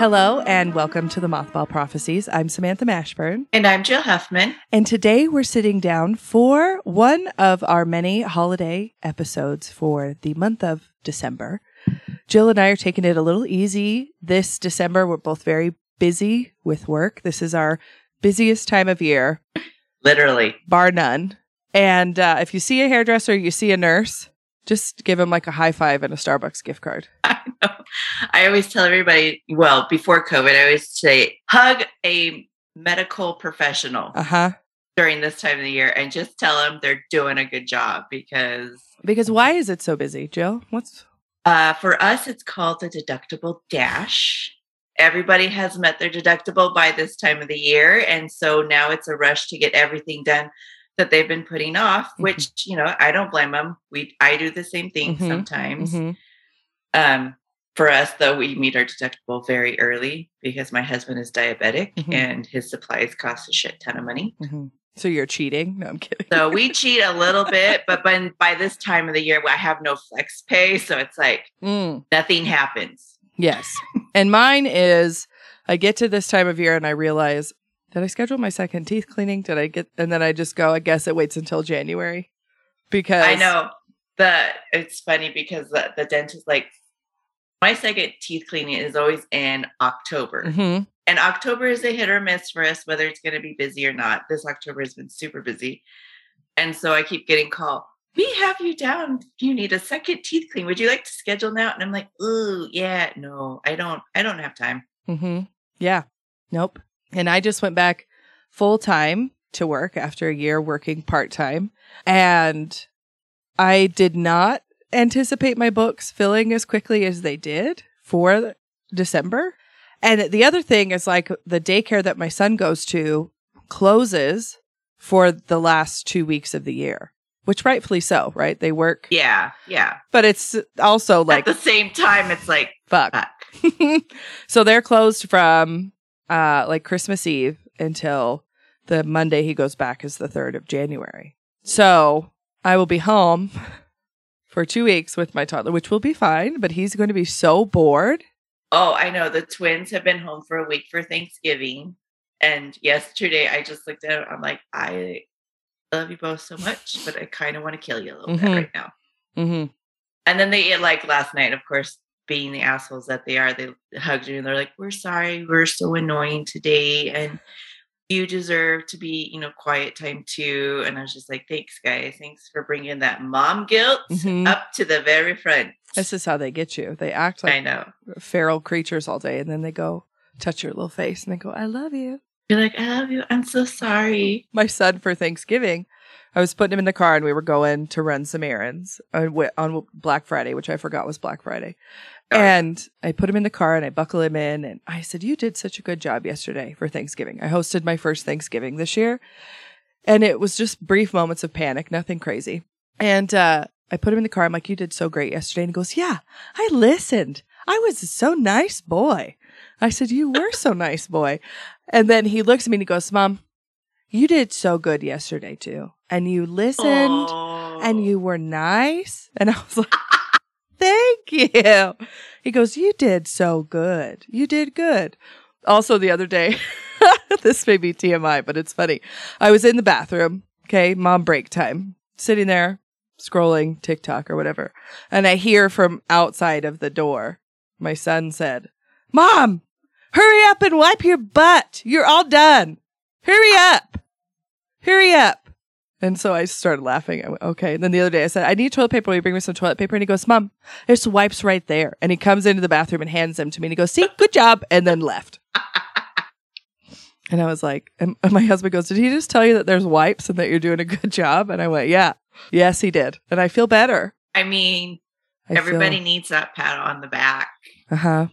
Hello and welcome to the Mothball Prophecies. I'm Samantha Mashburn. And I'm Jill Huffman. And today we're sitting down for one of our many holiday episodes for the month of December. Jill and I are taking it a little easy this December. We're both very busy with work. This is our busiest time of year, Literally. bar none. And uh, if you see a hairdresser, you see a nurse, just give them like a high five and a Starbucks gift card. I know. I always tell everybody, well, before COVID, I always say hug a medical professional Uh huh. during this time of the year and just tell them they're doing a good job because Because why is it so busy, Jill? What's uh, for us, it's called the deductible dash. Everybody has met their deductible by this time of the year. And so now it's a rush to get everything done that they've been putting off, Mhm. which, you know, I don't blame them. We, I do the same thing Mhm. sometimes. Mhm. Um, for us, though, we meet our deductible very early because my husband is diabetic Mhm. and his supplies cost a shit ton of money. Mhm. So you're cheating? No, I'm kidding. So we cheat a little bit, but by, by this time of the year, I have no flex pay. So it's like Mm, nothing happens. yes. And mine is I get to this time of year and I realize, did I schedule my second teeth cleaning? Did I get, and then I just go, I guess it waits until January because I know that it's funny because the, the dentist like my second teeth cleaning is always in October. Mhm. And October is a hit or miss for us, whether it's going to be busy or not. This October has been super busy. And so I keep getting called, we have you down. You need a second teeth clean. Would you like to schedule now? And I'm like, ooh, yeah, no, I don't, I don't have time. Mhm. Yeah. Nope. And I just went back full time to work after a year working part time. And I did not anticipate my books filling as quickly as they did for December. And the other thing is like the daycare that my son goes to closes for the last two weeks of the year, which rightfully so, right? They work, Yeah, yeah. but it's also like At the same time, it's like, fuck. fuck. so they're closed from uh like Christmas Eve until the Monday he goes back is the 3rd of January. So I will be home for two weeks with my toddler, which will be fine, but he's going to be so bored. Oh, I know. The twins have been home for a week for Thanksgiving. And yesterday I just looked at it. I'm like, I love you both so much, but I kind of want to kill you a little Mhm. bit right now. Mm-hmm. And then they, ate like last night, of course, being the assholes that they are, they hugged you and they're like, We're sorry. We're so annoying today. And you deserve to be, you know, quiet time too. And I was just like, Thanks, guys. Thanks for bringing that mom guilt Mhm. up to the very front. This is how they get you. They act like I know. feral creatures all day, and then they go touch your little face and they go, I love you. You're like, I love you. I'm so sorry. my son for Thanksgiving. I was putting him in the car and we were going to run some errands on, Black Friday, which I forgot was Black Friday. And I put him in the car and I buckle him in and I said, You did such a good job yesterday for Thanksgiving. I hosted my first Thanksgiving this year. And it was just brief moments of panic, nothing crazy. And uh, I put him in the car. I'm like, You did so great yesterday. And he goes, Yeah, I listened. I was so nice boy. I said, You were so nice, boy. And then he looks at me and he goes, Mom, you did so good yesterday too. And you listened Oh. and you were nice. And I was like, Thank you. He goes, You did so good. You did good. Also, the other day, this may be TMI, but it's funny. I was in the bathroom, okay, mom break time, sitting there scrolling TikTok or whatever. And I hear from outside of the door, my son said, Mom, hurry up and wipe your butt. You're all done. Hurry up. Hurry up. And so I started laughing. I went, okay. And then the other day I said, I need toilet paper. Will you bring me some toilet paper? And he goes, Mom, there's wipes right there. And he comes into the bathroom and hands them to me. And he goes, See, good job. And then left. and I was like, and my husband goes, Did he just tell you that there's wipes and that you're doing a good job? And I went, Yeah. Yes, he did. And I feel better. I mean, I everybody needs that pat on the back. Uh huh.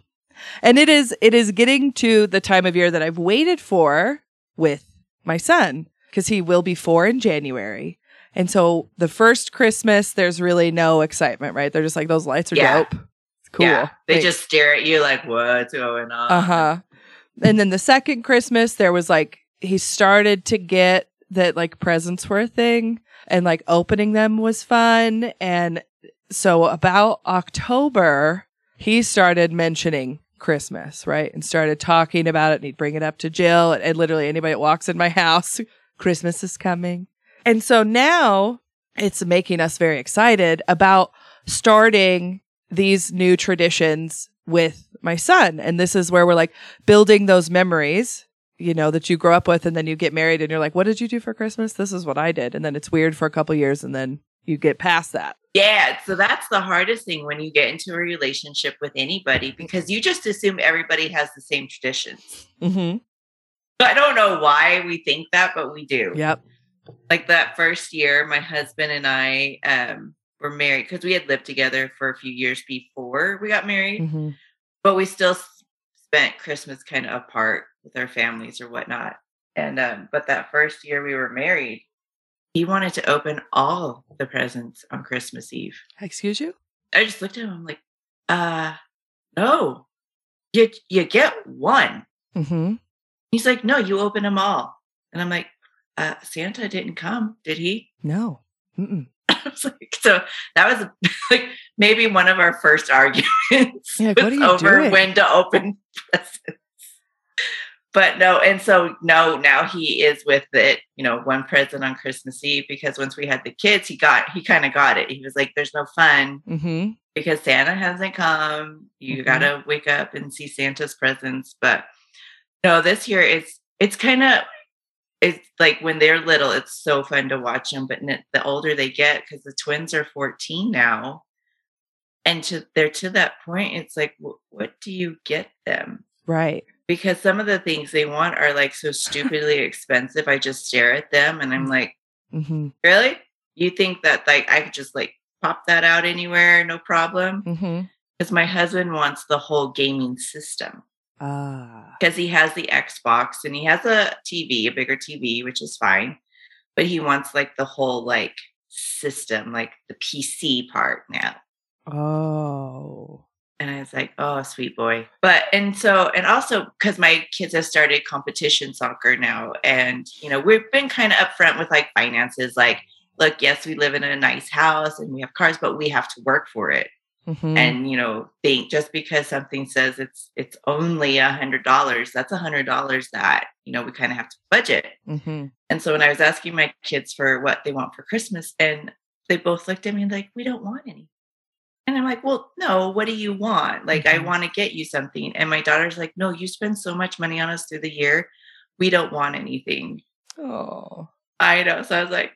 And it is it is getting to the time of year that I've waited for with my son because he will be four in January. And so the first Christmas, there's really no excitement, right? They're just like, those lights are Yeah. dope. It's cool. Yeah. They just stare at you like, what's going on? Uh huh. And then the second Christmas, there was like, he started to get that like presents were a thing and like opening them was fun. And so about October, he started mentioning Christmas, right? And started talking about it and he'd bring it up to Jill and, and literally anybody that walks in my house, Christmas is coming. And so now it's making us very excited about starting these new traditions with my son. And this is where we're like building those memories, you know, that you grow up with and then you get married and you're like, what did you do for Christmas? This is what I did. And then it's weird for a couple years and then you get past that. Yeah, so that's the hardest thing when you get into a relationship with anybody because you just assume everybody has the same traditions. Mm-hmm. I don't know why we think that, but we do. Yep. Like that first year, my husband and I um, were married because we had lived together for a few years before we got married, Mm-hmm. but we still spent Christmas kind of apart with our families or whatnot. And um, but that first year we were married, he wanted to open all the presents on Christmas Eve. Excuse you? I just looked at him. I'm like, uh, no, you you get one. Mm-hmm. He's like, no, you open them all. And I'm like, uh, Santa didn't come, did he? No. Mm-mm. I was like, so that was like maybe one of our first arguments Yeah, what are you over doing? when to open presents. But no, and so no, now he is with it, you know, one present on Christmas Eve because once we had the kids, he got he kind of got it. He was like, There's no fun Mm-hmm. because Santa hasn't come. You Mhm. gotta wake up and see Santa's presents. But no, this year it's it's kind of it's like when they're little, it's so fun to watch them. But the older they get, because the twins are 14 now, and to they're to that point, it's like, wh- what do you get them? Right. Because some of the things they want are like so stupidly expensive. I just stare at them and I'm like, Mm-hmm. really? You think that like I could just like pop that out anywhere, no problem? Mm-hmm. because my husband wants the whole gaming system. Ah. because he has the Xbox and he has a TV, a bigger TV, which is fine, but he wants like the whole like system, like the PC part now. Oh. And I was like, oh, sweet boy. But, and so, and also because my kids have started competition soccer now. And, you know, we've been kind of upfront with like finances. Like, look, yes, we live in a nice house and we have cars, but we have to work for it. Mm-hmm. and you know think just because something says it's it's only a hundred dollars that's a hundred dollars that you know we kind of have to budget mm-hmm. and so when i was asking my kids for what they want for christmas and they both looked at me like we don't want any and i'm like well no what do you want like i Mhm. want to get you something and my daughter's like no you spend so much money on us through the year we don't want anything Oh. i know so i was like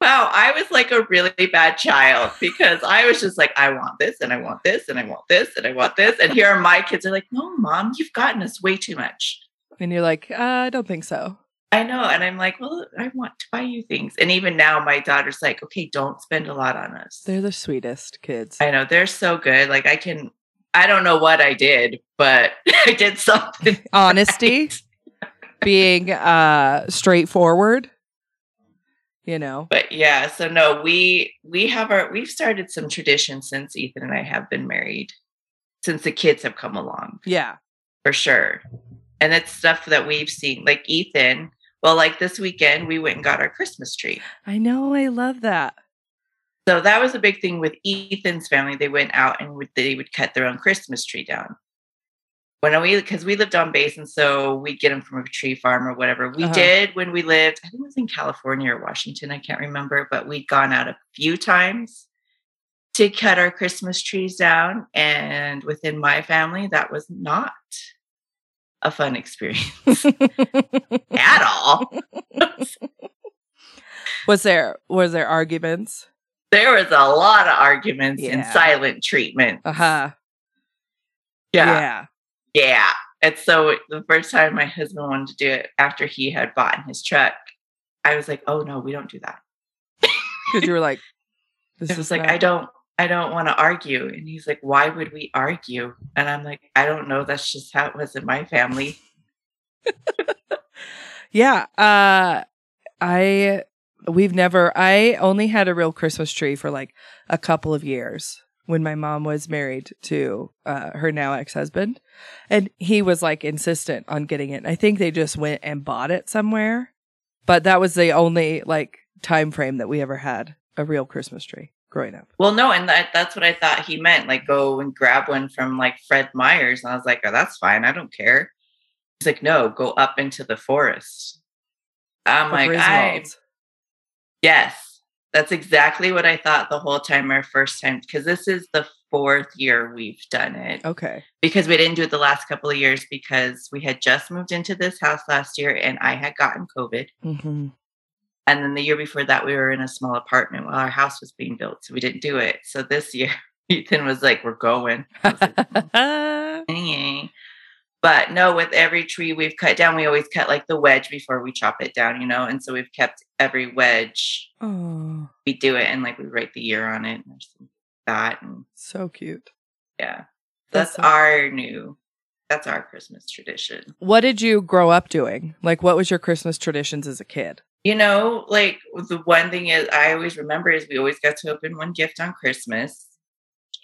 Wow, I was like a really bad child because I was just like, I want this and I want this and I want this and I want this. And here are my kids are like, no, mom, you've gotten us way too much. And you're like, uh, I don't think so. I know. And I'm like, well, I want to buy you things. And even now, my daughter's like, okay, don't spend a lot on us. They're the sweetest kids. I know. They're so good. Like, I can, I don't know what I did, but I did something. Honesty, being uh straightforward. You know. But yeah, so no, we we have our we've started some traditions since Ethan and I have been married, since the kids have come along. Yeah. for sure. And it's stuff that we've seen, like Ethan. Well, like this weekend, we went and got our Christmas tree. I know. I love that. So that was a big thing with Ethan's family. They went out and would, they would cut their own Christmas tree down. When we, because we lived on base, and so we'd get them from a tree farm or whatever. We Uh-huh. did when we lived. I think it was in California or Washington. I can't remember, but we'd gone out a few times to cut our Christmas trees down. And within my family, that was not a fun experience at all. was there was there arguments? There was a lot of arguments and silent treatment. Uh huh. Yeah, Yeah. Yeah. And so the first time my husband wanted to do it after he had bought in his truck, I was like, "Oh no, we don't do that." Because you were like, this is like, not- "I don't, I don't want to argue." And he's like, "Why would we argue?" And I'm like, "I don't know. That's just how it was in my family." Yeah. Uh I we've never I only had a real Christmas tree for like a couple of years when my mom was married to uh, her now ex-husband and he was like insistent on getting it. I think they just went and bought it somewhere. But that was the only like time frame that we ever had a real Christmas tree growing up. Well, no, and that, that's what I thought he meant. Like, go and grab one from like Fred Meyer's. And I was like, oh, that's fine. I don't care. He's like, no, go up into the forest. I'm Or like, I, yes, that's exactly what I thought the whole time, our first time, because this is the fourth year we've done it. Okay. Because we didn't do it the last couple of years because we had just moved into this house last year and I had gotten COVID. hmm And then the year before that, we were in a small apartment while our house was being built. So we didn't do it. So this year, Ethan was like, We're going. I was like, Mm-hmm. But no, with every tree we've cut down, we always cut like the wedge before we chop it down, you know? And so we've kept every wedge. oh, We do it and like we write the year on it and that. And so cute. yeah, That's that's so- our new, that's our Christmas tradition. What did you grow up doing? Like, what was your Christmas traditions as a kid? You know, like the one thing is I always remember is we always got to open one gift on Christmas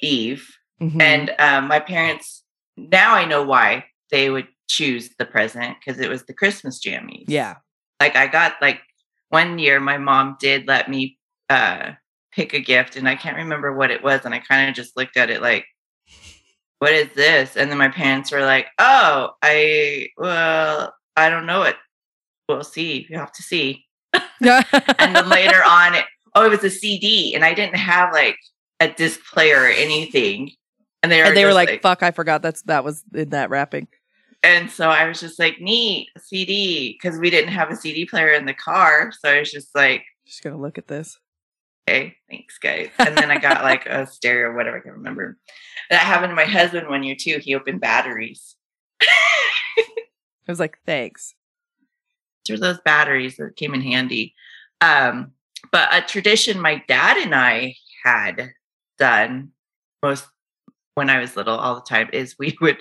Eve. Mhm. And um, my parents, now I know why they would choose the present because it was the Christmas jammies. yeah, Like I got like one year, my mom did let me uh, pick a gift, and I can't remember what it was. And I kind of just looked at it like, what is this? And then my parents were like, oh, I, well, I don't know it. We'll see. You have to see and then later on it, oh it was a cd and i didn't have like a disc player or anything and they were, and they were just like, "Fuck, I forgot that's that was in that wrapping." And so i was just like neat cd because we didn't have a cd player in the car so i was just like Just gonna look at this. okay thanks guys and then i got like a stereo whatever i can remember that happened to my husband one year too he opened batteries I was like, "Thanks." through those batteries that came in handy. Um, but a tradition my dad and I had done most when I was little all the time is we would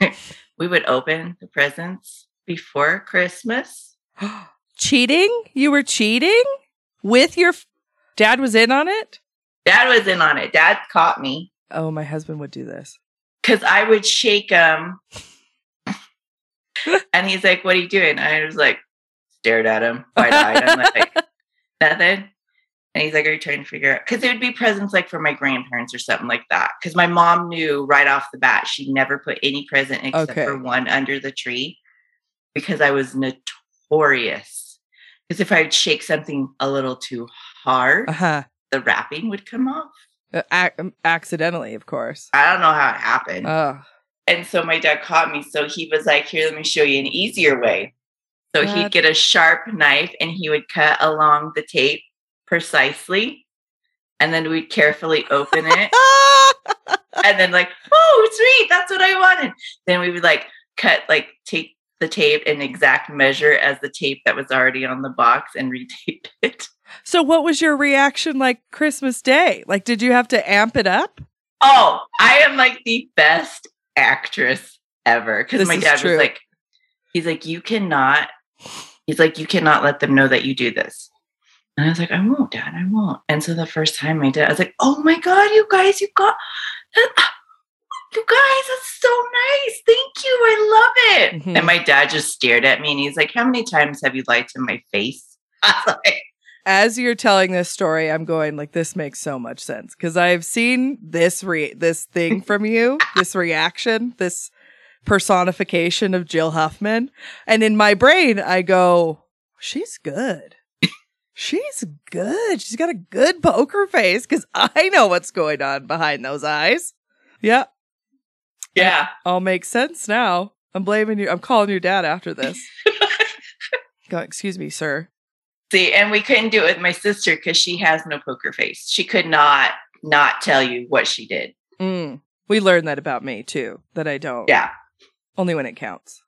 we would open the presents before Christmas. cheating? You were cheating with your f- dad? Was in on it? Dad was in on it. Dad caught me Oh, my husband would do this. because I would shake him, and he's like, "What are you doing?" I was like, stared at him, wide eyed. I'm like, nothing. And he's like, Are you trying to figure out? Because it would be presents like for my grandparents or something like that. Because my mom knew right off the bat she never put any present except Okay. for one under the tree because I was notorious. Because if I'd shake something a little too hard, Uh huh. the wrapping would come off. Uh, ac- accidentally, of course. I don't know how it happened. Oh, And so my dad caught me. So he was like, Here, let me show you an easier way. So What? he'd get a sharp knife and he would cut along the tape precisely. And then we'd carefully open it. and then, like, oh, sweet, that's what I wanted. Then we would like cut, like, take the tape in exact measure as the tape that was already on the box and retape it. so what was your reaction like Christmas Day? Like, did you have to amp it up? Oh, I am like the best actress ever. Because my dad was like, he's like, you cannot, he's like, you cannot let them know that you do this. And I was like, I won't, Dad, I won't. And so the first time my dad, I was like, oh my God, you guys, you got that. You guys, that's so nice. Thank you. I love it. Mhm. And my dad just stared at me and he's like, How many times have you lied to my face? I was like, As you're telling this story, I'm going like this makes so much sense because I've seen this re- this thing from you, this reaction, this personification of Jill Huffman, and in my brain I go, she's good. She's good. She's got a good poker face because I know what's going on behind those eyes. Yeah, Yeah. all makes sense now. I'm blaming you. I'm calling your dad after this. Go, excuse me, sir. See, and we couldn't do it with my sister because she has no poker face. She could not not tell you what she did. Mm. We learned that about me too, that I don't. Yeah. Only when it counts.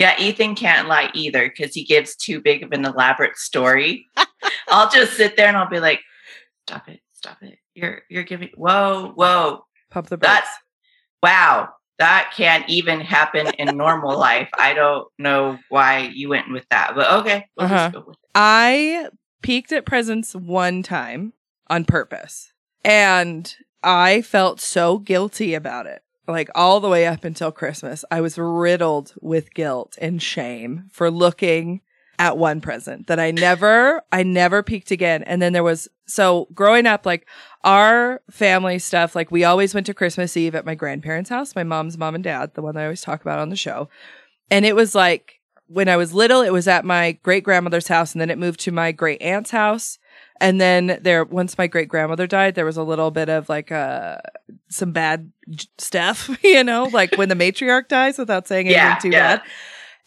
Yeah, Ethan can't lie either because he gives too big of an elaborate story. I'll just sit there and I'll be like, "Stop it, stop it! You're you're giving whoa, whoa, Pump the brakes. That's- wow, that can't even happen in normal life. I don't know why you went with that, but okay. We'll Uh-huh. just go with it. I peeked at presents one time on purpose and I felt so guilty about it. Like all the way up until Christmas, I was riddled with guilt and shame for looking at one present that I never, I never peeked again. And then there was, so growing up, like our family stuff, like we always went to Christmas Eve at my grandparents' house, my mom's mom and dad, the one that I always talk about on the show. And it was like, when I was little, it was at my great grandmother's house, and then it moved to my great aunt's house. And then there, once my great grandmother died, there was a little bit of like uh some bad stuff, you know, like when the matriarch dies, without saying anything Yeah, too yeah. bad.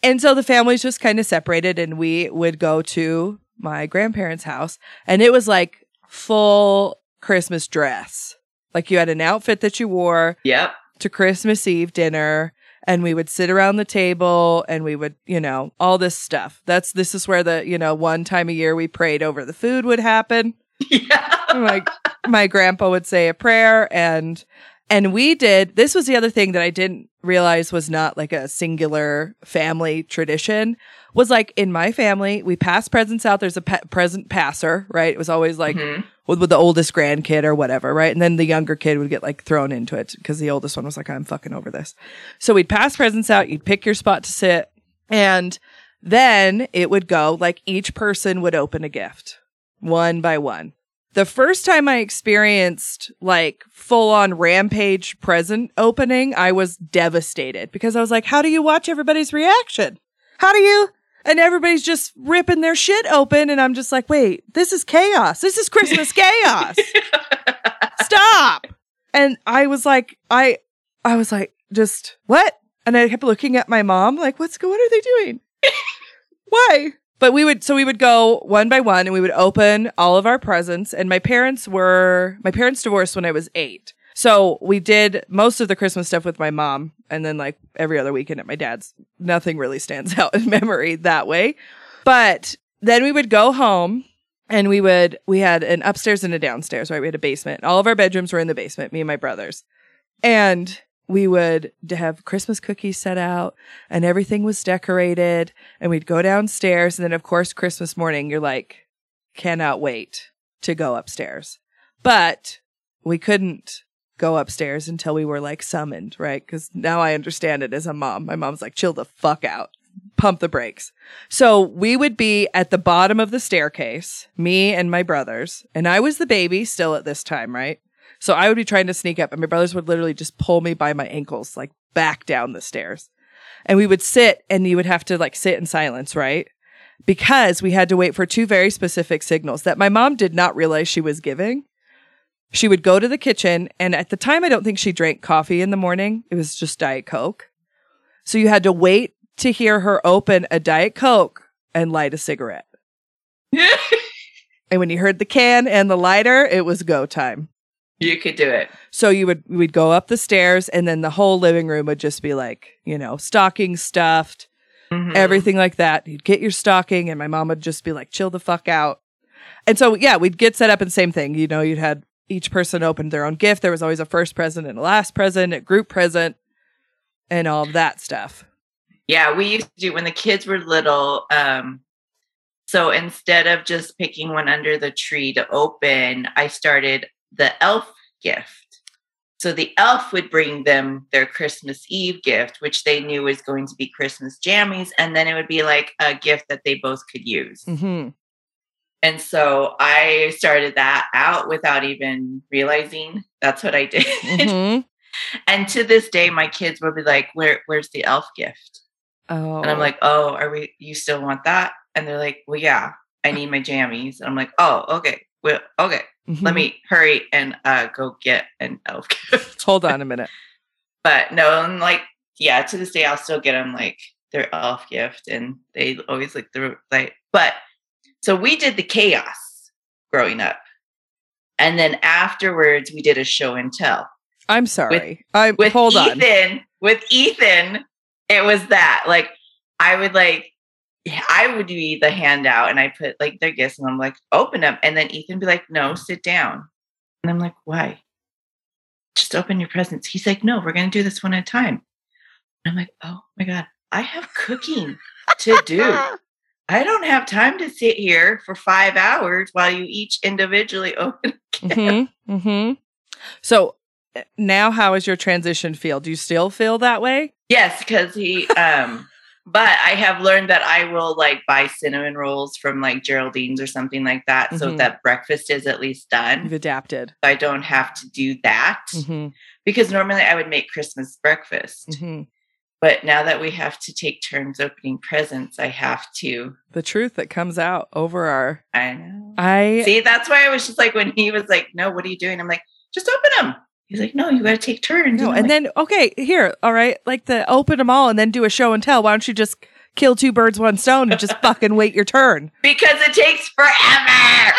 And so the families just kind of separated, and we would go to my grandparents' house, and it was like full Christmas dress. Like you had an outfit that you wore, Yep. to Christmas Eve dinner and we would sit around the table and we would, you know, all this stuff. That's this is where the, you know, one time a year we prayed over the food would happen. Yeah. Like my grandpa would say a prayer and and we did this was the other thing that I didn't realize was not like a singular family tradition was like in my family we pass presents out there's a pe- present passer right it was always like Mhm. with, with the oldest grandkid or whatever, right? And then the younger kid would get like thrown into it because the oldest one was like, I'm fucking over this. So we'd pass presents out, you'd pick your spot to sit, and then it would go like each person would open a gift one by one. The first time I experienced like full on rampage present opening, I was devastated because I was like, how do you watch everybody's reaction? How do you? And everybody's just ripping their shit open. And I'm just like, wait, this is chaos. This is Christmas chaos. Stop. And I was like, I, I was like, just what? And I kept looking at my mom, like, what's going, what are they doing? Why? But we would, so we would go one by one and we would open all of our presents. And my parents were, my parents divorced when I was eight. So we did most of the Christmas stuff with my mom. And then like every other weekend at my dad's. Nothing really stands out in memory that way. But then we would go home and we would, we had an upstairs and a downstairs, right? We had a basement. All of our bedrooms were in the basement, me and my brothers. And we would have Christmas cookies set out and everything was decorated and we'd go downstairs. And then of course, Christmas morning, you're like, cannot wait to go upstairs. But we couldn't go upstairs until we were like summoned, right? Cause now I understand it as a mom. My mom's like, chill the fuck out. Pump the brakes. So we would be at the bottom of the staircase, me and my brothers, and I was the baby still at this time, right? So I would be trying to sneak up, and my brothers would literally just pull me by my ankles, like back down the stairs. And we would sit, and you would have to like sit in silence, right? Because we had to wait for two very specific signals that my mom did not realize she was giving. She would go to the kitchen, and at the time, I don't think she drank coffee in the morning. It was just Diet Coke. So you had to wait to hear her open a Diet Coke and light a cigarette. And when you heard the can and the lighter, it was go time. You could do it. So you would we'd go up the stairs and then the whole living room would just be like, you know, stocking stuffed, Mhm. everything like that. You'd get your stocking and my mom would just be like, chill the fuck out. And so yeah, we'd get set up and same thing. You know, you'd had each person open their own gift. There was always a first present and a last present, a group present, and all that stuff. Yeah, we used to do when the kids were little. Um, so instead of just picking one under the tree to open, I started the elf gift. So the elf would bring them their Christmas Eve gift, which they knew was going to be Christmas jammies, and then it would be like a gift that they both could use. Mm-hmm. And so I started that out without even realizing that's what I did. Mm-hmm. and to this day, my kids will be like, "Where, where's the elf gift?" Oh. And I'm like, oh, are we, you still want that? And they're like, well, yeah, I need my jammies. And I'm like, oh, okay. Well, okay. Mhm. Let me hurry and uh, go get an elf gift. hold on a minute. but no, and like, yeah, to this day, I'll still get them like their elf gift. And they always like the, like, but so we did the chaos growing up. And then afterwards, we did a show and tell. I'm sorry. I with hold on. Ethan, with Ethan, it was that. Like I would like I would be the handout and I put like their gifts and I'm like, open them. And then Ethan be like, no, sit down. And I'm like, why? Just open your presents. He's like, no, we're gonna do this one at a time. I'm like, oh my God, I have cooking to do. I don't have time to sit here for five hours while you each individually open. Mm-hmm. Mm-hmm. So uh, now how is your transition feel? Do you still feel that way? Yes, because he um but I have learned that I will like buy cinnamon rolls from like Geraldine's or something like that so Mhm. that breakfast is at least done. You've adapted. I don't have to do that Mm-hmm. because normally I would make Christmas breakfast. Mm-hmm. But now that we have to take turns opening presents, I have to. The truth that comes out over our I know. I See, that's why I was just like, when he was like, no, what are you doing? I'm like, just open them. He's like, no, you got to take turns. No, I'm and like, then okay, here, all right, like the open them all and then do a show and tell. Why don't you just kill two birds, one stone, and just fucking wait your turn? because it takes forever.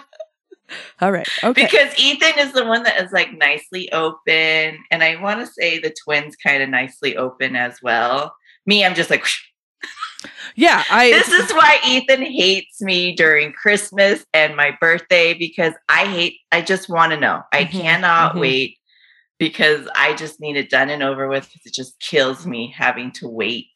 All right, okay, Because Ethan is the one that is like nicely open. And I want to say the twins kind of nicely open as well. Me, I'm just like, yeah, I this is why Ethan hates me during Christmas and my birthday because I hate, I just want to know. I Mhm, cannot mhm. wait because I just need it done and over with because it just kills me having to wait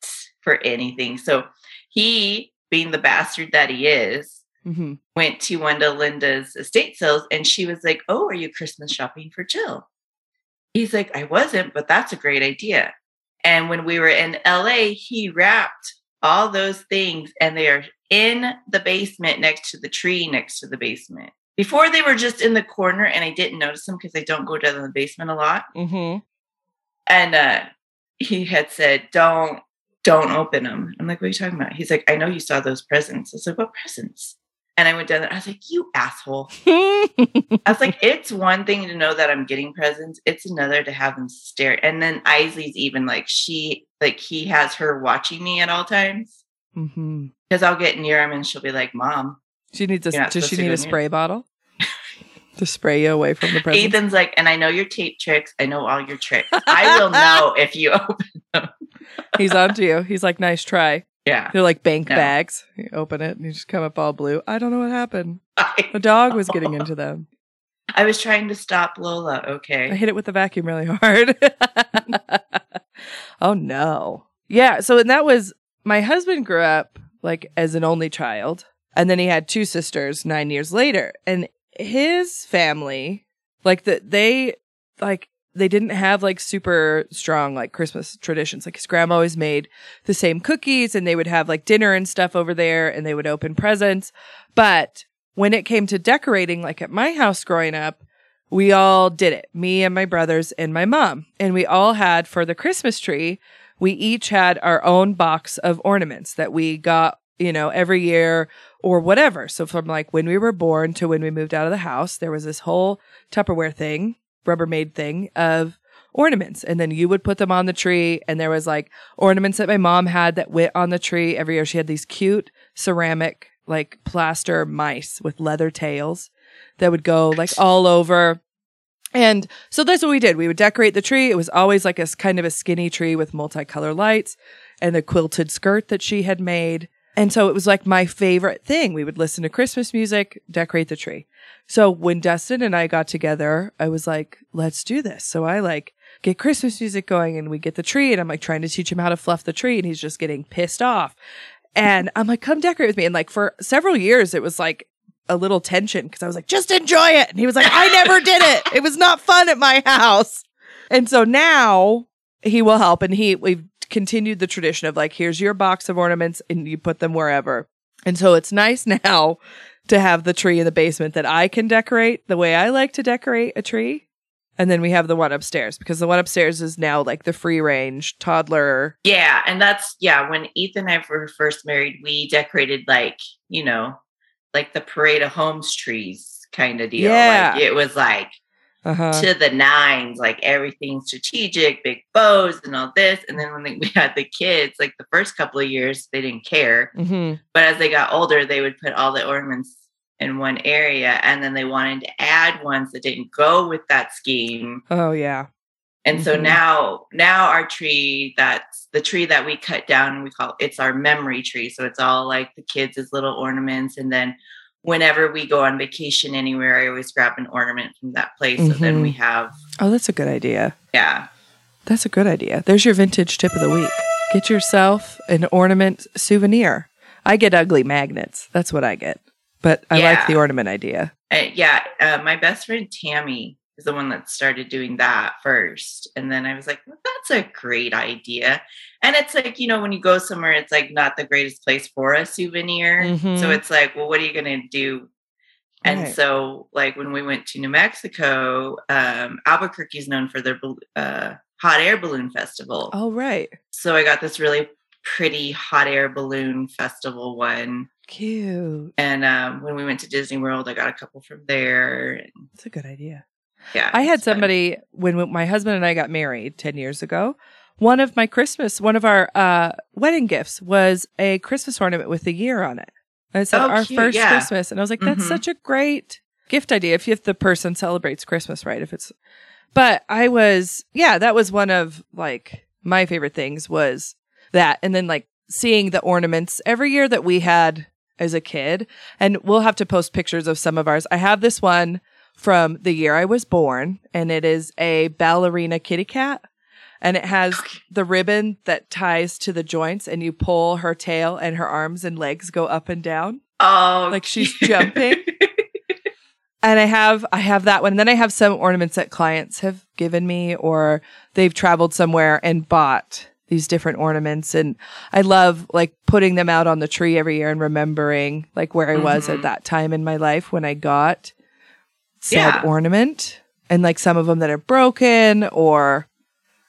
for anything. So he, being the bastard that he is, Mhm. went to of Linda's estate sales and she was like, Oh, are you Christmas shopping for Jill? He's like, I wasn't, but that's a great idea. And when we were in LA, he wrapped all those things and they are in the basement next to the tree next to the basement. Before they were just in the corner and I didn't notice them because I don't go down in the basement a lot. Mhm. And uh, he had said, Don't don't open them. I'm like, what are you talking about? He's like, I know you saw those presents. I was like, what presents? And I went down there. I was like, you asshole. I was like, it's one thing to know that I'm getting presents. It's another to have them stare. And then Isley's even like, she, like, he has her watching me at all times mm-hmm. because I'll get near him and she'll be like, Mom. She needs a. Does she need a near- spray bottle to spray you away from the present? Ethan's like, and I know your tape tricks. I know all your tricks. I will know if you open. Them. He's on to you. He's like, nice try. Yeah. They're like bank bags. You open it and you just come up all blue. I don't know what happened. The dog was getting into them. I was trying to stop Lola. Okay. I hit it with the vacuum really hard. oh no. Yeah. So and that was my husband grew up like as an only child, and then he had two sisters nine years later, and his family like that they like they didn't have like super strong like Christmas traditions. Like his grandma always made the same cookies, and they would have like dinner and stuff over there, and they would open presents. But when it came to decorating, like at my house growing up, we all did it. Me and my brothers and my mom. And we all had for the Christmas tree, we each had our own box of ornaments that we got, you know, every year or whatever. So from like when we were born to when we moved out of the house, there was this whole Tupperware thing, Rubbermaid thing of ornaments. And then you would put them on the tree. And there was like ornaments that my mom had that went on the tree every year. She had these cute ceramic, like plaster mice with leather tails that would go like all over. And so that's what we did. We would decorate the tree. It was always like a kind of a skinny tree with multicolor lights and the quilted skirt that she had made. And so it was like my favorite thing. We would listen to Christmas music, decorate the tree. So when Dustin and I got together, I was like, let's do this. So I like get Christmas music going and we get the tree and I'm like trying to teach him how to fluff the tree and he's just getting pissed off. And I'm like, come decorate with me. And like for several years, it was like a little tension because I was like, just enjoy it. And he was like, I never did it. It was not fun at my house. And so now he will help. And he, we've continued the tradition of like, here's your box of ornaments and you put them wherever. And so it's nice now to have the tree in the basement that I can decorate the way I like to decorate a tree. And then we have the one upstairs because the one upstairs is now like the free range toddler. Yeah, and that's yeah. When Ethan and I were first married, we decorated like you know, like the parade of homes trees kind of deal. Yeah. Like it was like Uh-huh. to the nines, like everything strategic, big bows and all this. And then when they, we had the kids, like the first couple of years, they didn't care. hmm But as they got older, they would put all the ornaments in one area, and then they wanted to add ones that didn't go with that scheme. Oh, yeah. And so Mhm. now, now our tree, that's the tree that we cut down, we call it's our memory tree. So it's all like the kids' little ornaments. And then whenever we go on vacation anywhere, I always grab an ornament from that place. So then we have, Oh, that's a good idea. yeah. That's a good idea. There's your vintage tip of the week. Get yourself an ornament souvenir. I get ugly magnets. That's what I get. But I like the ornament idea. Uh, yeah, uh, my best friend Tammy is the one that started doing that first. And then I was like, well, that's a great idea. And it's like, you know, when you go somewhere, it's like not the greatest place for a souvenir. So Mhm. it's like, well, what are you going to do? And Right. so, like, when we went to New Mexico, um, Albuquerque is known for their uh, hot air balloon festival. Oh, right. So I got this really pretty hot air balloon festival one. Cute. And um, when we went to Disney World, I got a couple from there. That's a good idea. Yeah, I had somebody when when my husband and I got married 10 years ago. One of my Christmas, one of our uh, wedding gifts was a Christmas ornament with the year on it. And it said Oh, our cute, first yeah. Christmas. And I was like, that's Mhm. such a great gift idea if, if the person celebrates Christmas, right? If it's, but I was, yeah, that was one of like my favorite things was that. And then like seeing the ornaments every year that we had as a kid. And we'll have to post pictures of some of ours. I have this one from the year I was born, and it is a ballerina kitty cat. And it has the ribbon that ties to the joints, and you pull her tail, and her arms and legs go up and down. Oh, Like she's jumping. And I have I have that one. And then I have some ornaments that clients have given me, or they've traveled somewhere and bought these different ornaments. And I love like putting them out on the tree every year and remembering like where I was at Mhm. that time in my life when I got said Yeah. ornament. And like some of them that are broken or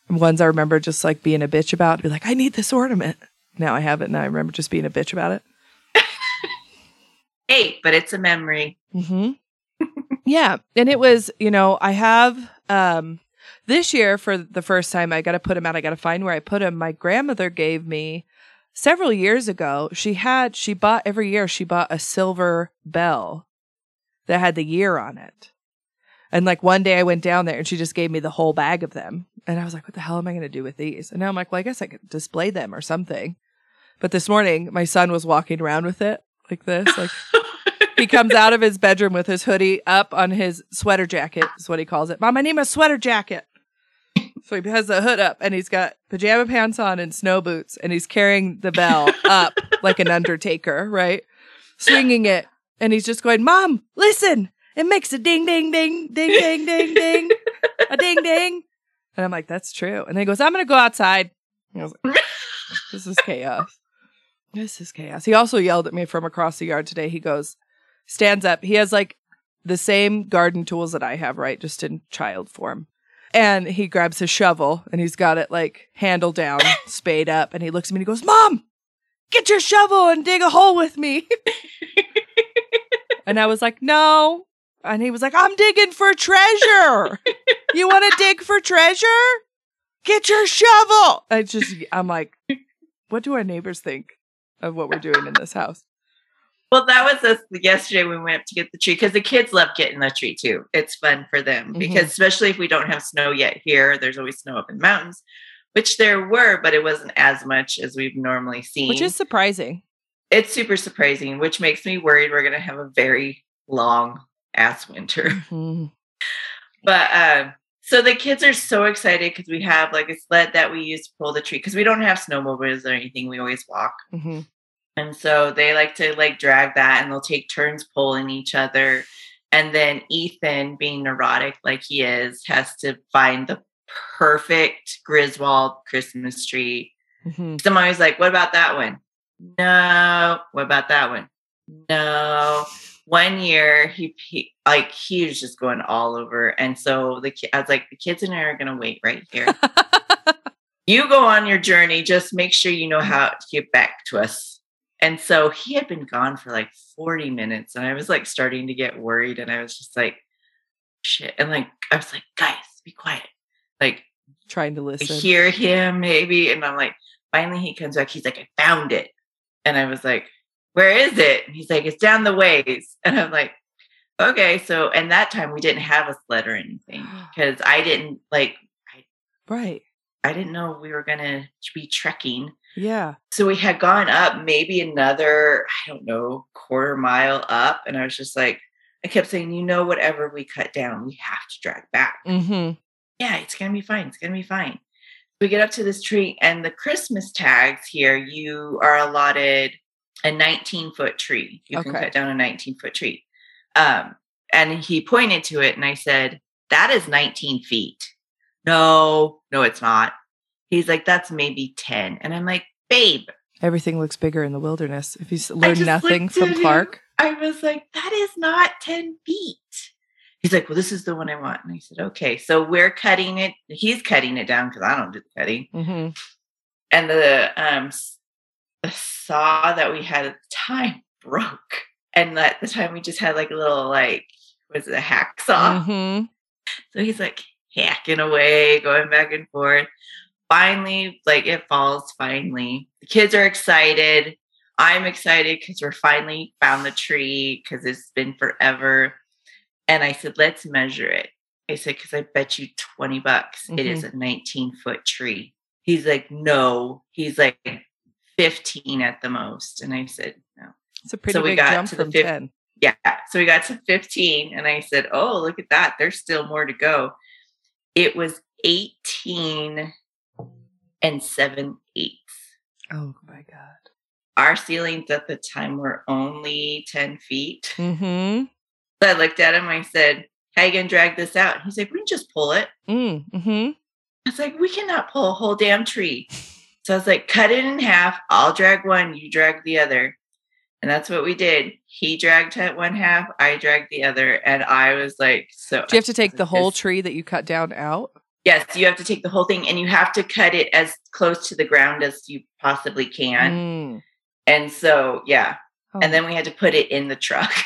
ones I remember just like being a bitch about, be like, I need this ornament. Now I have it. and I remember just being a bitch about it. Hey, but it's a memory. hmm yeah. And it was, you know, I have um this year for the first time I got to put them out. I got to find where I put them. My grandmother gave me several years ago. She had she bought every year she bought a silver bell that had the year on it. And like one day I went down there and she just gave me the whole bag of them. And I was like, what the hell am I going to do with these? And now I'm like, well, I guess I could display them or something. But this morning my son was walking around with it like this, like he comes out of his bedroom with his hoodie up on his sweater jacket, is what he calls it. Mom, I need my sweater jacket. So he has the hood up and he's got pajama pants on and snow boots and he's carrying the bell up like an undertaker, right? Swinging it. And he's just going, Mom, listen. It makes a ding, ding, ding, ding, ding, ding, ding, a ding, ding. And I'm like, that's true. And then he goes, I'm going to go outside. And I was like, this is chaos. This is chaos. He also yelled at me from across the yard today. He goes, stands up. He has like the same garden tools that I have, right? Just in child form. And he grabs his shovel and he's got it like handle down, spade up. And he looks at me and he goes, Mom, get your shovel and dig a hole with me. and I was like, No. And he was like, I'm digging for treasure. You want to dig for treasure? Get your shovel. I just, I'm like, what do our neighbors think of what we're doing in this house? Well, that was us yesterday when we went up to get the tree because the kids love getting the tree too. It's fun for them Mhm. because, especially if we don't have snow yet here, there's always snow up in the mountains, which there were, but it wasn't as much as we've normally seen. Which is surprising. It's super surprising, which makes me worried we're going to have a very long ass winter. Mhm. But uh, so the kids are so excited because we have like a sled that we use to pull the tree because we don't have snowmobiles or anything. We always walk. Mhm. And so they like to like drag that and they'll take turns pulling each other. And then Ethan, being neurotic like he is, has to find the perfect Griswold Christmas tree. Mhm. So I'm always like, what about that one? No. What about that one? No. One year he, he like he was just going all over. And so the I was like, the kids and I are gonna wait right here. you go on your journey, just make sure you know how to get back to us. And so he had been gone for like 40 minutes, and I was like starting to get worried, and I was just like, shit. And like, I was like, guys, be quiet. Like, Trying to listen. hear him maybe. And I'm like, finally he comes back. He's like, I found it. And I was like, where is it? And he's like, it's down the ways. And I'm like, okay. So, and that time we didn't have a sled or anything because I didn't like, right. I didn't know we were going to be trekking. Yeah. So we had gone up maybe another, I don't know, quarter mile up. And I was just like, I kept saying, you know, whatever we cut down, we have to drag back. hmm Yeah, it's going to be fine. It's going to be fine. We get up to this tree, and the Christmas tags here, you are allotted a 19 foot tree. You can cut down a 19 foot tree. Um, and he pointed to it, and I said, That is 19 feet. No, no, it's not. He's like, That's maybe 10. And I'm like, Babe, Everything looks bigger in the wilderness. If you learn nothing from at him. Clark, I was like, that is not 10 feet. He's like, well, this is the one I want. And I said, okay. So we're cutting it. He's cutting it down because I don't do the cutting. hmm And the um the saw that we had at the time broke. And at the time we just had like a little like was it a hacksaw? hmm So he's like hacking away, going back and forth. Finally, like it falls finally. The kids are excited. I'm excited because we're finally found the tree because it's been forever. And I said, let's measure it. I said, because I bet you 20 bucks it is a 19 foot tree. He's like, no. He's like 15 at the most. And I said, no. It's a pretty we big got jump to the from fif- 10. Yeah. So we got to 15 and I said, Oh, look at that. There's still more to go. It was 18 and 7 eighths. Oh my God. Our ceilings at the time were only 10 feet. Mm-hmm. So I looked at him. I said, How you to drag this out? He's like, We can just pull it. Mm-hmm. I was like, We cannot pull a whole damn tree. So I was like, Cut it in half. I'll drag one. You drag the other. And that's what we did. He dragged one half. I dragged the other. And I was like, So Do you have to take the whole tree that you cut down out? Yes, you have to take the whole thing and you have to cut it as close to the ground as you possibly can. Mm. And so, yeah. Oh, And then we had to put it in the truck.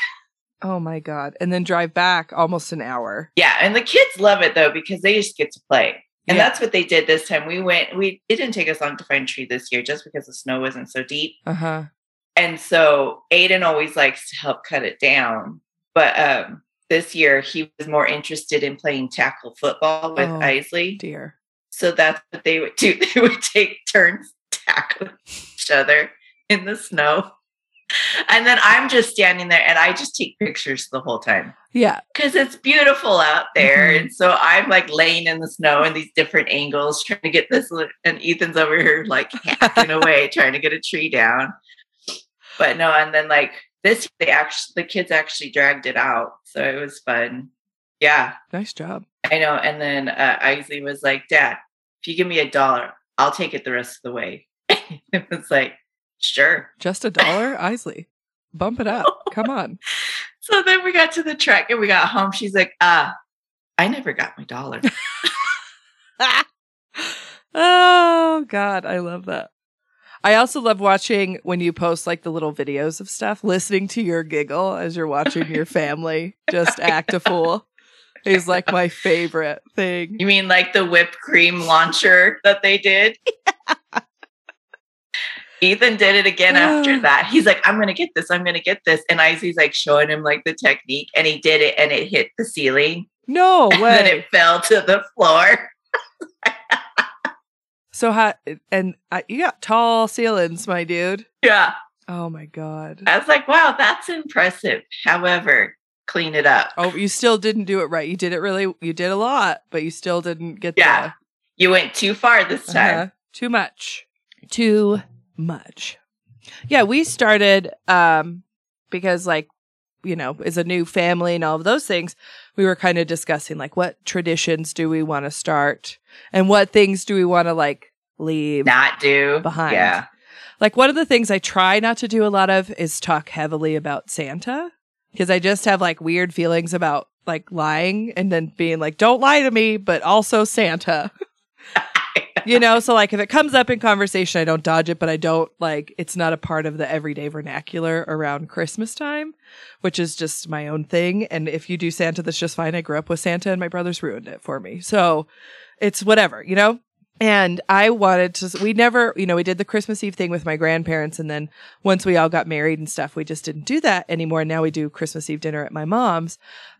oh my God. And then drive back almost an hour. yeah. And the kids love it though, because they just get to play. And Yeah. that's what they did this time. We went, we, it didn't take us long to find a tree this year just because the snow wasn't so deep. Uh-huh. And so Aiden always likes to help cut it down. But um, this year he was more interested in playing tackle football with Oh. Isley. Dear. So that's what they would do. They would take turns tackling each other in the snow. And then I'm just standing there and I just take pictures the whole time Yeah. because it's beautiful out there. Mhm. And so I'm like laying in the snow in these different angles trying to get this. And Ethan's over here like hacking away trying to get a tree down. But no, and then like this, they actually, the kids actually dragged it out. So it was fun. Yeah. Nice job. I know. And then uh, Isley was like, Dad, if you give me a dollar, I'll take it the rest of the way. it was like, sure. Just a dollar, Isley. Bump it up. Come on. So then we got to the truck and we got home. She's like, ah, I never got my dollar. oh God, I love that. I also love watching when you post like the little videos of stuff, listening to your giggle as you're watching your family just act a fool. Is like my favorite thing. you mean like the whipped cream launcher that they did? Ethan did it again after that. He's like, I'm going to get this. I'm going to get this. And Isley's like showing him like the technique and he did it and it hit the ceiling. No And then it fell to the floor. So how and uh, you got tall ceilings, my dude. Yeah. Oh my god. I was like, wow, that's impressive. However, clean it up. Oh, you still didn't do it right. You did it really. You did a lot, but you still didn't get Yeah. You went too far this time. uh-huh. too much. Too much. Yeah, we started um because like you know, as a new family and all of those things, we were kind of discussing like what traditions do we want to start and what things do we want to like leave Not do. Behind. Yeah. Like one of the things I try not to do a lot of is talk heavily about Santa because I just have like weird feelings about like lying and then being like, don't lie to me, but also Santa. you know, so like if it comes up in conversation, I don't dodge it, but I don't like it's not a part of the everyday vernacular around Christmas time, which is just my own thing. And if you do Santa, that's just fine. I grew up with Santa and my brothers ruined it for me. So it's whatever, you know? And I wanted to, we never, you know, we did the Christmas Eve thing with my grandparents. And then once we all got married and stuff, we just didn't do that anymore. And now we do Christmas Eve dinner at my mom's.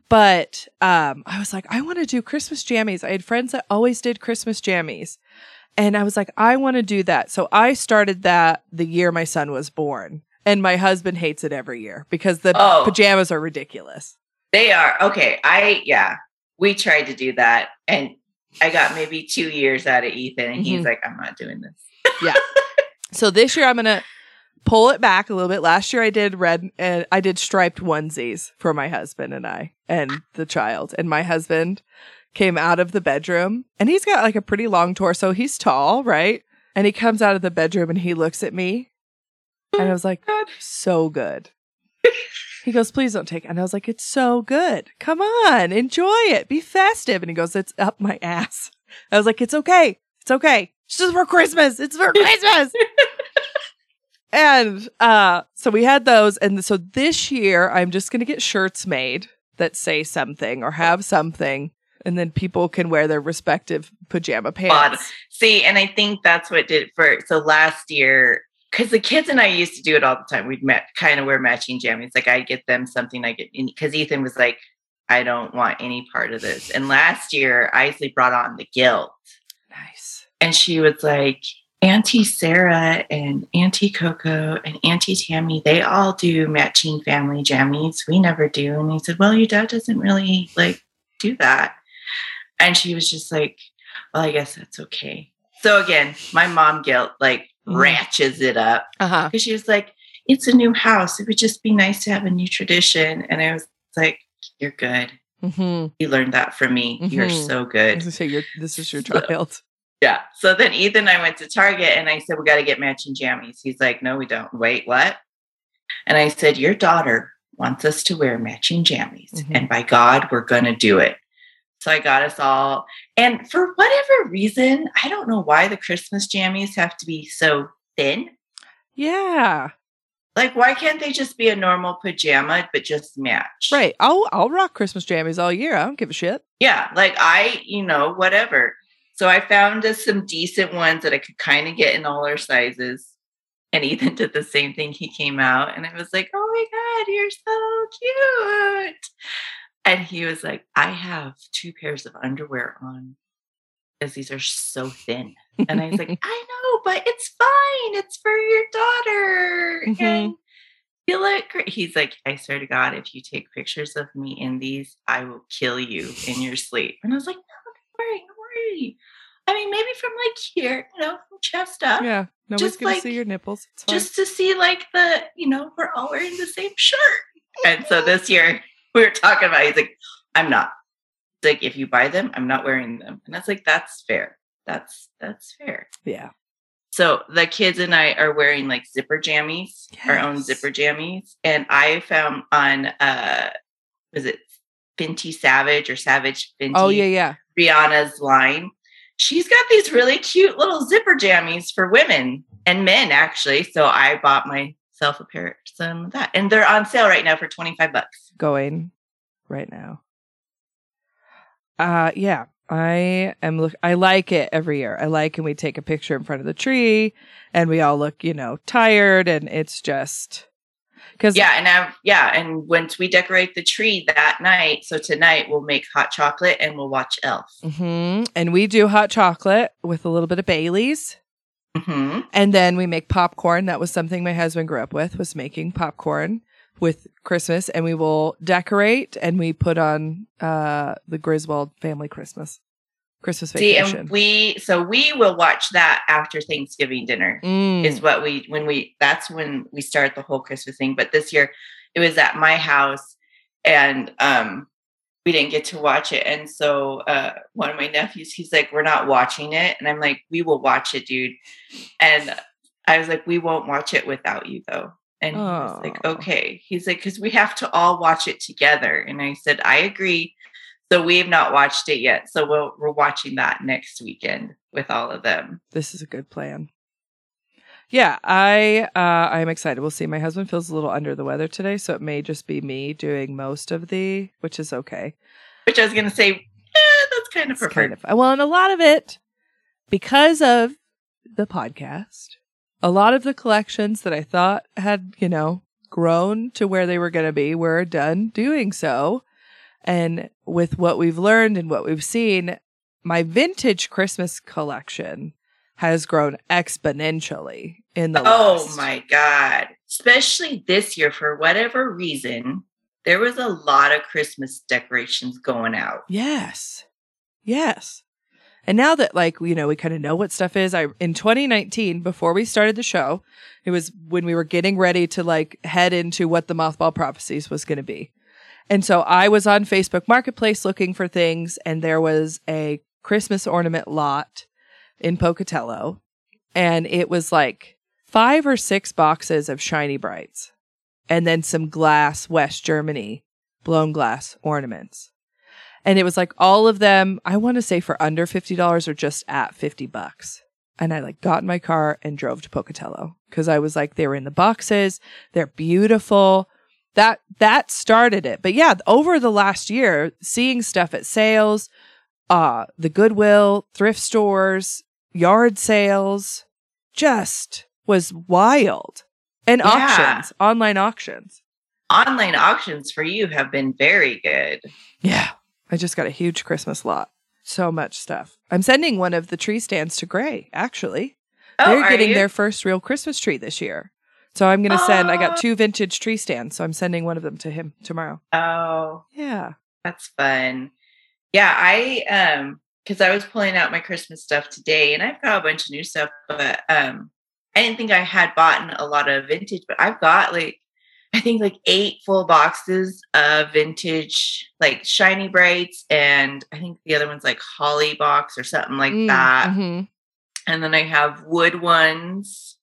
But um, I was like, I want to do Christmas jammies. I had friends that always did Christmas jammies. And I was like, I want to do that. So I started that the year my son was born. And my husband hates it every year because the Oh. pajamas are ridiculous. They are. Okay. I, yeah, we tried to do that. And I got maybe two years out of Ethan, and he's Mhm. like, I'm not doing this. Yeah. So this year I'm gonna pull it back a little bit. Last year I did red and I did striped onesies for my husband and I and the child. And my husband came out of the bedroom and he's got like a pretty long torso. He's tall, right? And he comes out of the bedroom and he looks at me. And I was like, so good. He goes, please don't take it. And I was like, it's so good. Come on, enjoy it. Be festive. And he goes, it's up my ass. I was like, it's okay. It's okay. It's just for Christmas. It's for Christmas. and uh, so we had those. And so this year, I'm just going to get shirts made that say something or have something. And then people can wear their respective pajama pants. See, and I think that's what did for. So last year, because the kids and I used to do it all the time. We'd met, kind of wear matching jammies. Like I'd get them something. I get because Ethan was like, I don't want any part of this. And last year, Isley brought on the guilt, Nice. and she was like, Auntie Sarah and Auntie Coco and Auntie Tammy, they all do matching family jammies. We never do. And he said, Well, your dad doesn't really like do that. And she was just like, Well, I guess that's okay. So again, my mom guilt like Mhm. ratchets it up because she was like, It's a new house. It would just be nice to have a new tradition. And I was like, You're good. Mm-hmm. You learned that from me. You're Mhm. so good. say, you're, this is your So- child. Yeah. So then Ethan and I went to Target and I said, We got to get matching jammies. He's like, No, we don't. Wait, what? And I said, Your daughter wants us to wear matching jammies. Mhm. And by God, we're going to do it. So I got us all. And for whatever reason, I don't know why the Christmas jammies have to be so thin. Yeah. Like, why can't they just be a normal pajama, but just match? Right. I'll I'll rock Christmas jammies all year. I don't give a shit. Yeah, like I, you know, whatever. So I found us some decent ones that I could kind of get in all our sizes. And Ethan did the same thing. He came out and I was like, oh my God, you're so cute. And he was like, I have two pairs of underwear on because these are so thin. And I was like, I know, but it's fine. It's for your daughter. Mhm. And you look great. He's like, I swear to God, if you take pictures of me in these, I will kill you in your sleep. And I was like, no, don't worry, don't worry. I mean, maybe from like here, you know, from chest up, yeah. Nobody's Just gonna like- see your nipples. Just to see like the, you know, we're all wearing the same shirt. And so this year we were talking about, he's like, I'm not. It's like, if you buy them, I'm not wearing them. And that's like, that's fair. That's that's fair. yeah. So the kids and I are wearing like zipper jammies, our own zipper jammies. And I found on uh was it Fenty Savage or Savage Fenty Oh yeah, yeah. Rihanna's line. She's got these really cute little zipper jammies for women and men actually. So I bought myself a pair some of that. And they're on sale right now for 25 bucks. Going right now. Uh yeah. I am look I like it every year. I like and we take a picture in front of the tree and we all look, you know, tired and it's just because Yeah, and I yeah, and once we decorate the tree that night, so tonight we'll make hot chocolate and we'll watch Elf. hmm And we do hot chocolate with a little bit of Bailey's. Hmm And then we make popcorn. That was something my husband grew up with, was making popcorn with Christmas. And we will decorate and we put on uh the Griswold family Christmas. Christmas See, vacation. and we so we will watch that after Thanksgiving dinner. Mm. Is what we when we that's when we start the whole Christmas thing. But this year it was at my house and um we didn't get to watch it. And so uh one of my nephews, he's like, We're not watching it. And I'm like, We will watch it, dude. And I was like, We won't watch it without you though. And he was like, Okay. He's like, because we have to all watch it together. And I said, I agree. So we have not watched it yet. So we'll, we're watching that next weekend with all of them. this is a good plan. Yeah, I uh I'm excited. We'll see. My husband feels a little under the weather today, so it may just be me doing most of the, which is okay. Which I was going to say, eh, that's kind of preferred. kind of well, and a lot of it because of the podcast. A lot of the collections that I thought had, you know, grown to where they were going to be were done doing so. And with what we've learned and what we've seen, my vintage Christmas collection has grown exponentially in the Oh last- my God. Especially this year, for whatever reason, there was a lot of Christmas decorations going out. Yes. Yes. And now that like, you know, we kind of know what stuff is, I in 2019 before we started the show, it was when we were getting ready to like head into what the mothball prophecies was going to be. And so I was on Facebook Marketplace looking for things and there was a Christmas ornament lot in Pocatello and it was like five or six boxes of Shiny Brites and then some glass West Germany blown glass ornaments. And it was like all of them, I want to say for under $50 or just at 50 bucks. And I like got in my car and drove to Pocatello because I was like, they were in the boxes. They're beautiful. That, that started it. But yeah, over the last year, seeing stuff at sales, uh, the Goodwill, thrift stores, yard sales, just was wild. And Yeah. auctions, online auctions. Online auctions for you have been very good. Yeah. I just got a huge Christmas lot. So much stuff. I'm sending one of the tree stands to Grae, actually. Oh, They're getting you? their first real Christmas tree this year. So I'm going to send, I got two vintage tree stands. So I'm sending one of them to him tomorrow. Oh, Yeah. that's fun. Yeah, I um because I was pulling out my Christmas stuff today and I've got a bunch of new stuff, but um I didn't think I had bought a lot of vintage, but I've got like I think like eight full boxes of vintage like Shiny Brites and I think the other one's like holly box or something like Mm, that. mhm. and then I have wood ones.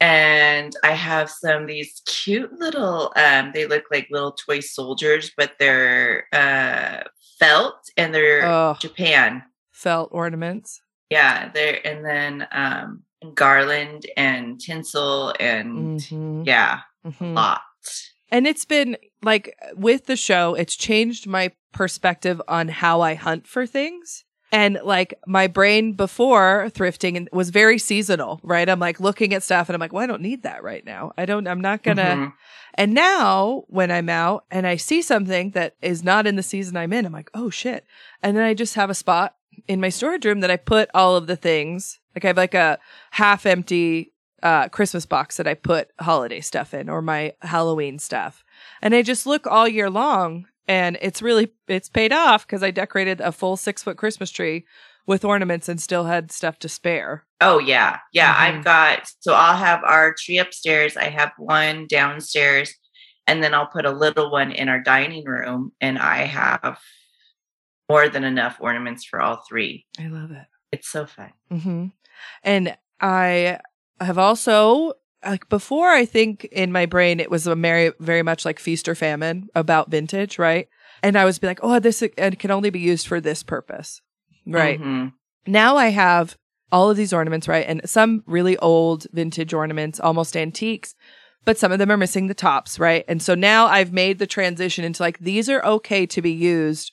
And I have some of these cute little um they look like little toy soldiers, but they're uh felt and they're Oh, Japan. felt ornaments. Yeah, they're and then um garland and tinsel and Mhm, yeah, mhm. lot. And it's been like with the show, it's changed my perspective on how I hunt for things. And like my brain before thrifting and was very seasonal, right? I'm like looking at stuff and I'm like, well, I don't need that right now. I don't, I'm not gonna. Mhm. And now when I'm out and I see something that is not in the season I'm in, I'm like, oh shit. And then I just have a spot in my storage room that I put all of the things. Like I have like a half empty uh, Christmas box that I put holiday stuff in or my Halloween stuff. And I just look all year long and it's really, it's paid off because I decorated a full six foot Christmas tree with ornaments and still had stuff to spare. Oh yeah. Yeah, Mhm. I've got so I'll have our tree upstairs, I have one downstairs, and then I'll put a little one in our dining room and I have more than enough ornaments for all three. I love it. It's so fun. hmm And I have also like before. I think in my brain it was a very very much like feast or famine about vintage, right? And I was be like, oh, this it can only be used for this purpose, right? Mhm. Now I have all of these ornaments, right? And some really old vintage ornaments, almost antiques, but some of them are missing the tops, right? And so now I've made the transition into like these are okay to be used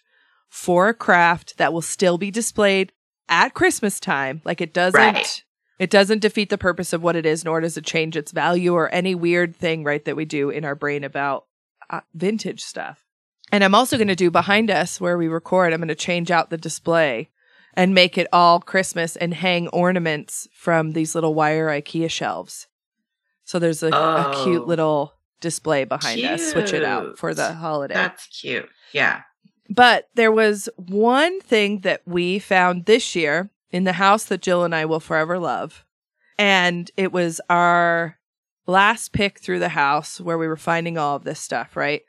for a craft that will still be displayed at Christmas time. Like it doesn't Right. It doesn't defeat the purpose of what it is, nor does it change its value or any weird thing, right, that we do in our brain about uh, vintage stuff. And I'm also going to do behind us where we record, I'm going to change out the display and make it all Christmas and hang ornaments from these little wire IKEA shelves. So there's a, a cute Oh. little display behind us. Switch it out for the holiday. That's cute. Yeah. But there was one thing that we found this year in the house that Jill and I will forever love. And it was our last pick through the house where we were finding all of this stuff, right?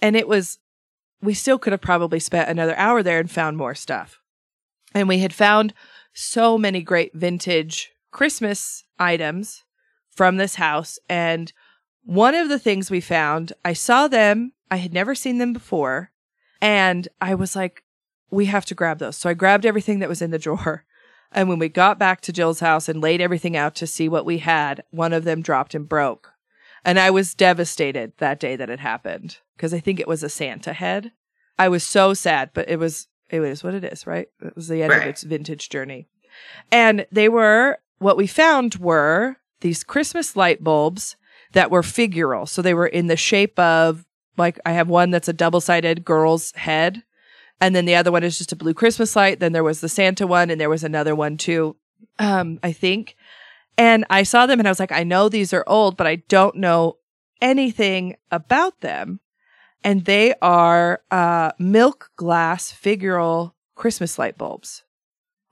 And it was, we still could have probably spent another hour there and found more stuff. And we had found so many great vintage Christmas items from this house. And one of the things we found, I saw them, I had never seen them before. And I was like, we have to grab those. So I grabbed everything that was in the drawer. And when we got back to Jill's house and laid everything out to see what we had, one of them dropped and broke. And I was devastated that day that it happened because I think it was a Santa head. I was so sad, but it was, it was what it is, right? It was the end of its vintage journey. And they were, what we found were these Christmas light bulbs that were figural. So they were in the shape of, like, I have one that's a double sided girl's head. And then the other one is just a blue Christmas light. Then there was the Santa one, and there was another one too, um, I think. And I saw them and I was like, I know these are old, but I don't know anything about them. And they are uh, milk glass figural Christmas light bulbs.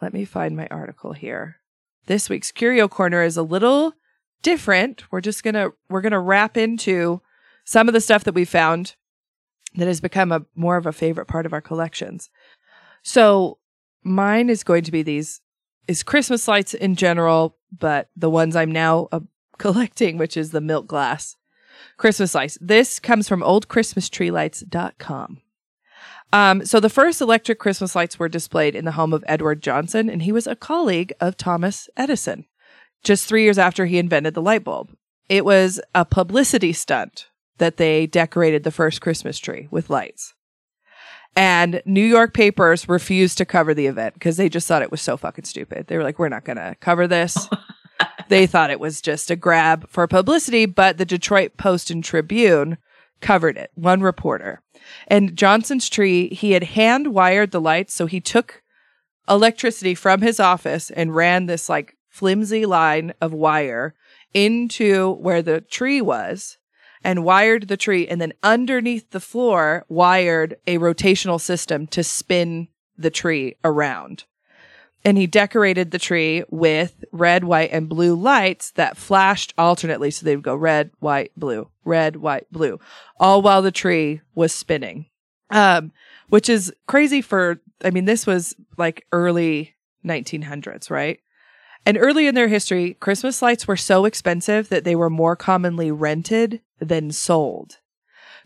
let me find my article here. This week's Curio Corner is a little different. We're just gonna we're gonna wrap into some of the stuff that we found that has become a more of a favorite part of our collections. So mine is going to be these is Christmas lights in general, but the ones I'm now uh, collecting, which is the milk glass Christmas lights. This comes from oldchristmastreelights.com. Um, so the first electric Christmas lights were displayed in the home of Edward Johnson, and he was a colleague of Thomas Edison just three years after he invented the light bulb. It was a publicity stunt that they decorated the first Christmas tree with lights. And New York papers refused to cover the event because they just thought it was so fucking stupid. They were like, we're not going to cover this. they thought it was just a grab for publicity, but the Detroit Post and Tribune covered it. One reporter. And Johnson's tree, he had hand wired the lights. So he took electricity from his office and ran this like flimsy line of wire into where the tree was and wired the tree and then underneath the floor wired a rotational system to spin the tree around. And he decorated the tree with red, white, and blue lights that flashed alternately. So they would go red, white, blue, red, white, blue, all while the tree was spinning. Um, which is crazy for, I mean, this was like early 1900s, right? And early in their history, Christmas lights were so expensive that they were more commonly rented than sold.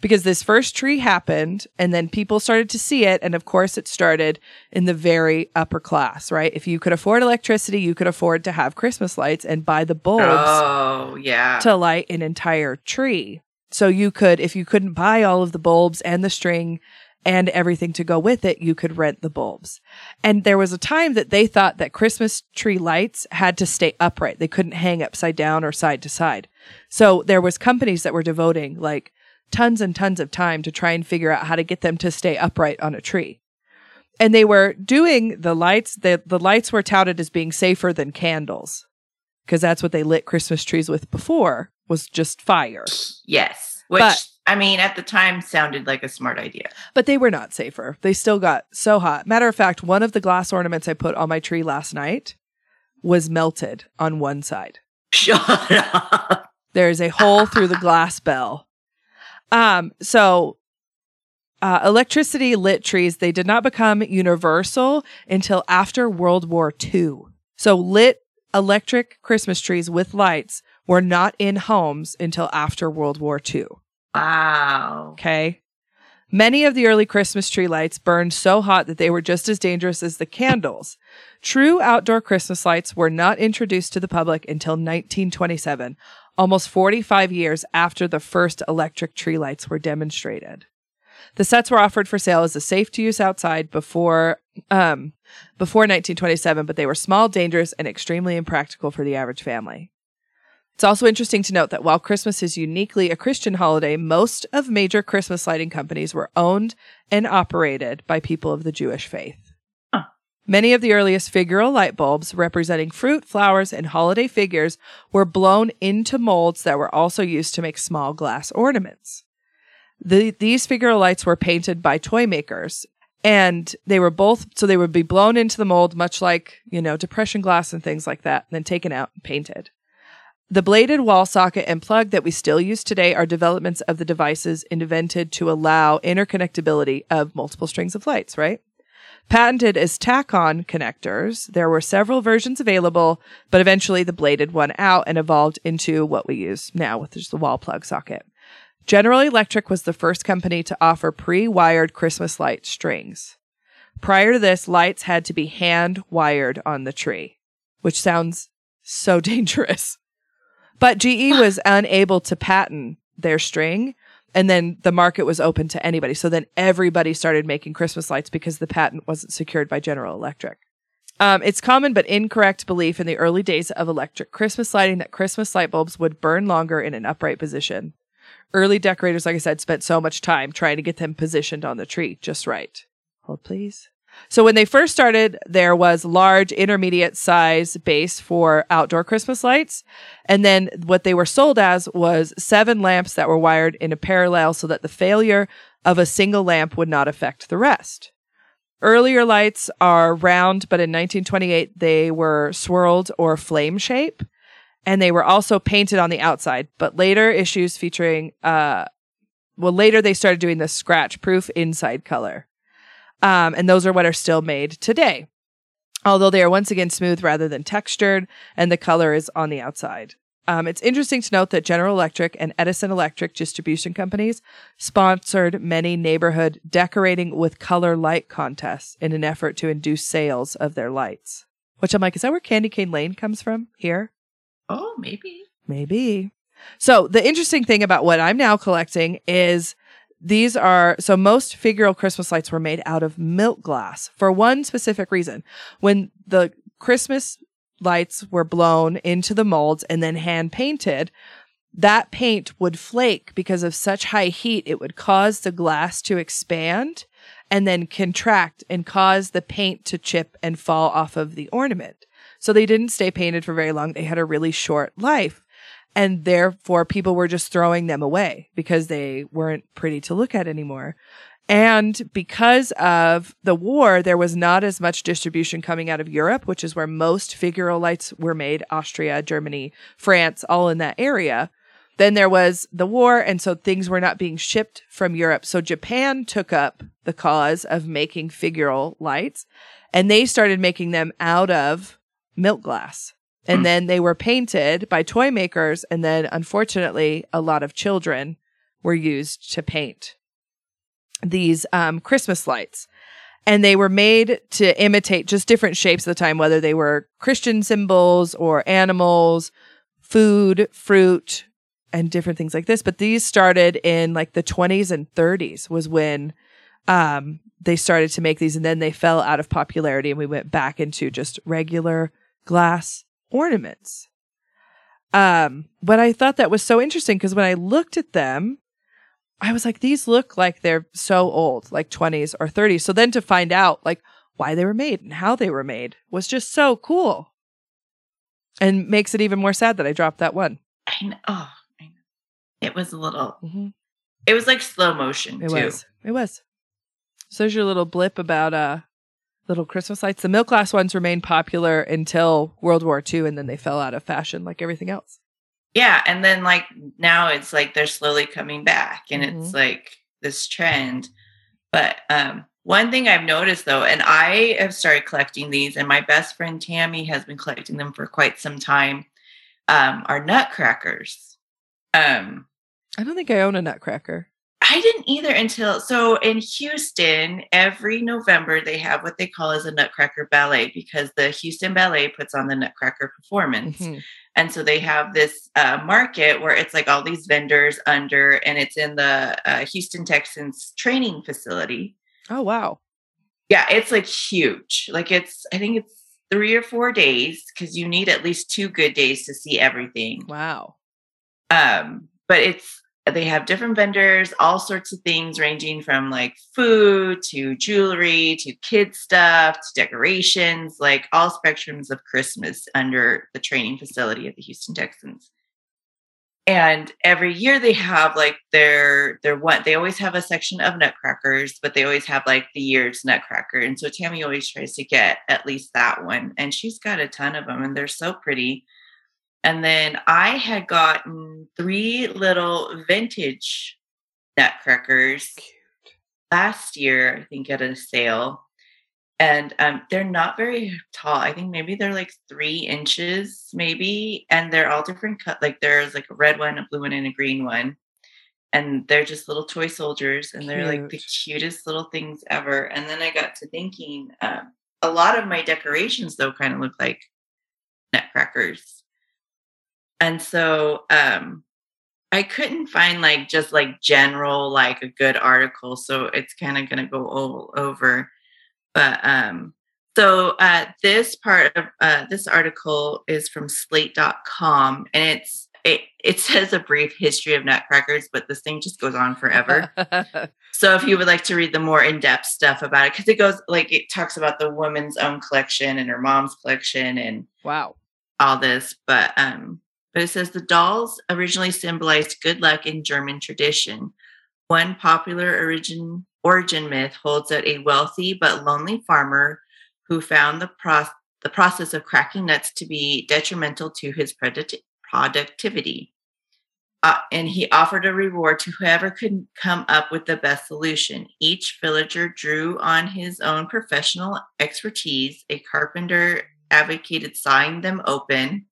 Because this first tree happened and then people started to see it. And of course, it started in the very upper class, right? If you could afford electricity, you could afford to have Christmas lights and buy the bulbs Oh, yeah. to light an entire tree. So you could, if you couldn't buy all of the bulbs and the string and everything to go with it, you could rent the bulbs. And there was a time that they thought that Christmas tree lights had to stay upright. They couldn't hang upside down or side to side. So there was companies that were devoting like tons and tons of time to try and figure out how to get them to stay upright on a tree. And they were doing the lights, the, the lights were touted as being safer than candles because that's what they lit Christmas trees with before was just fire. yes. Which, But- I mean, at the time sounded like a smart idea. But they were not safer. They still got so hot. Matter of fact, one of the glass ornaments I put on my tree last night was melted on one side. Shut up. There is a hole through the glass bell. Um, so uh, electricity lit trees, they did not become universal until after World War II. So lit electric Christmas trees with lights were not in homes until after World War II. Wow. Okay. Many of the early Christmas tree lights burned so hot that they were just as dangerous as the candles. True outdoor Christmas lights were not introduced to the public until 1927, almost 45 years after the first electric tree lights were demonstrated. The sets were offered for sale as a safe to use outside before um, before 1927, but they were small, dangerous, and extremely impractical for the average family. It's also interesting to note that while Christmas is uniquely a Christian holiday, most of major Christmas lighting companies were owned and operated by people of the Jewish faith. Huh. Many of the earliest figural light bulbs representing fruit, flowers, and holiday figures were blown into molds that were also used to make small glass ornaments. The, these figural lights were painted by toy makers and they were both, so they would be blown into the mold, much like, you know, depression glass and things like that, and then taken out and painted. The bladed wall socket and plug that we still use today are developments of the devices invented to allow interconnectability of multiple strings of lights, right? Patented as tack on connectors, there were several versions available, but eventually the bladed one out and evolved into what we use now, which is the wall plug socket. General Electric was the first company to offer pre wired Christmas light strings. Prior to this, lights had to be hand wired on the tree, which sounds so dangerous. But GE was unable to patent their string. And then the market was open to anybody. So then everybody started making Christmas lights because the patent wasn't secured by General Electric. Um, it's common but incorrect belief in the early days of electric Christmas lighting that Christmas light bulbs would burn longer in an upright position. Early decorators, like I said, spent so much time trying to get them positioned on the tree just right. Hold, please. So when they first started, there was large intermediate size base for outdoor Christmas lights. And then what they were sold as was seven lamps that were wired in a parallel so that the failure of a single lamp would not affect the rest. earlier lights are round, but in 1928 they were swirled or flame shape, and they were also painted on the outside. But later issues featuring, uh, well, later they started doing the scratch proof inside color, um, and those are what are still made today. Although they are once again smooth rather than textured, and the color is on the outside. Um, it's interesting to note that General Electric and Edison Electric distribution companies sponsored many neighborhood decorating with color light contests in an effort to induce sales of their lights. Which I'm like, is that where Candy Cane Lane comes from here? Oh, maybe. Maybe. So the interesting thing about what I'm now collecting is these are so most figural Christmas lights were made out of milk glass for one specific reason. When the Christmas lights were blown into the molds and then hand painted, that paint would flake because of such high heat, it would cause the glass to expand and then contract and cause the paint to chip and fall off of the ornament. So they didn't stay painted for very long. They had a really short life. And therefore, people were just throwing them away because they weren't pretty to look at anymore. And because of the war, there was not as much distribution coming out of Europe, which is where most figural lights were made Austria, Germany, France, all in that area. Then there was the war, and so things were not being shipped from Europe. So Japan took up the cause of making figural lights, and they started making them out of milk glass. And Hmm. then they were painted by toy makers, and then unfortunately, a lot of children were used to paint these um, Christmas lights. And they were made to imitate just different shapes at the time, whether they were Christian symbols or animals, food, fruit, and different things like this. But these started in like the 20s and 30s was when um, they started to make these. And then they fell out of popularity and we went back into just regular glass ornaments. Um, but I thought that was so interesting because when I looked at them, I was like, these look like they're so old, like 20s or 30s. So then to find out like why they were made and how they were made was just so cool. And makes it even more sad that I dropped that one. I know. Oh, I know. It was a little. Mm-hmm. It was like slow motion It too. was. It was. So there's your little blip about uh little Christmas lights. The milk glass ones remained popular until World War II and then they fell out of fashion like everything else. Yeah, and then like now it's like they're slowly coming back, and Mhm. it's like this trend. But um, one thing I've noticed though, and I have started collecting these, and my best friend Tammy has been collecting them for quite some time. Um, are nutcrackers. Um, I don't think I own a nutcracker. I didn't either until so in Houston, every November they have what they call as a Nutcracker Ballet because the Houston Ballet puts on the Nutcracker performance. Mhm. And so they have this uh, market where it's like all these vendors under, and it's in the uh, Houston Texans training facility. Oh wow. Yeah, it's like huge. Like it's, I think it's three or four days because you need at least two good days to see everything. Wow. Um, but it's they have different vendors, all sorts of things ranging from like food to jewelry to kid stuff to decorations, like all spectrums of Christmas under the training facility at the Houston Texans. And every year they have like their their one they always have a section of nutcrackers, but they always have like the year's nutcracker. And so Tammy always tries to get at least that one. And she's got a ton of them and they're so pretty. And then I had gotten three little vintage nutcrackers last year, I think at a sale. And um, they're not very tall. I think maybe they're like three inches, maybe. And they're all different cut. Like there's like a red one, a blue one, and a green one. And they're just little toy soldiers, and they're like the cutest little things ever. And then I got to thinking, um, a lot of my decorations though kind of look like nutcrackers. And so um I couldn't find like just like general like a good article, so it's kind of going to go all over. But um so uh this part of uh this article is from slate.com and it's it, it says a brief history of nutcrackers, but this thing just goes on forever. So if you would like to read the more in-depth stuff about it, because it goes like it talks about the woman's own collection and her mom's collection and wow. all this, but um, but it says the dolls originally symbolized good luck in German tradition. One popular origin origin myth holds that a wealthy but lonely farmer who found the, pro- the process of cracking nuts to be detrimental to his product- productivity. Uh, and he offered a reward to whoever could come up with the best solution. Each villager drew on his own professional expertise. A carpenter advocated sawing them open,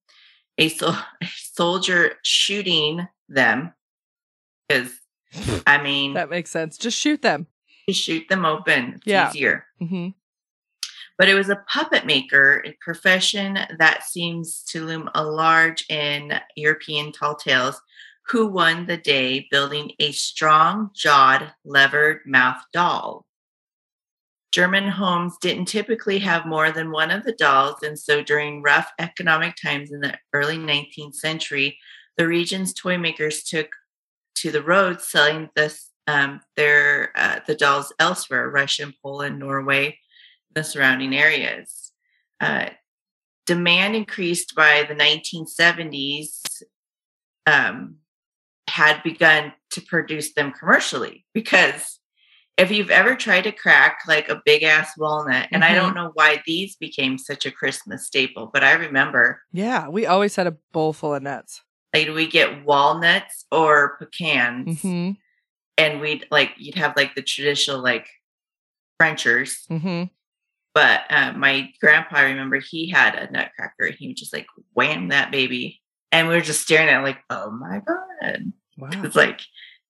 a, sol- a soldier shooting them, because I mean, That makes sense. Just shoot them. shoot them open. It's Yeah. easier. hmm But it was a puppet maker, a profession that seems to loom a large in European tall tales, who won the day building a strong jawed, levered mouth doll. German homes didn't typically have more than one of the dolls, and so during rough economic times in the early 19th century, the region's toy makers took to the roads selling this, um, their uh, the dolls elsewhere, Russia, Poland, Norway, the surrounding areas. Uh, demand increased by the 1970s, um, had begun to produce them commercially because if you've ever tried to crack like a big ass walnut, and I don't know why these became such a Christmas staple, but I remember Yeah, we always had a bowl full of nuts. like we get walnuts or pecans, hmm and we'd like you'd have like the traditional like Frenchers, hmm but uh, my grandpa, I remember he had a nutcracker and he would just like wham that baby. And we were just staring at it like, oh my God. Wow. It's like,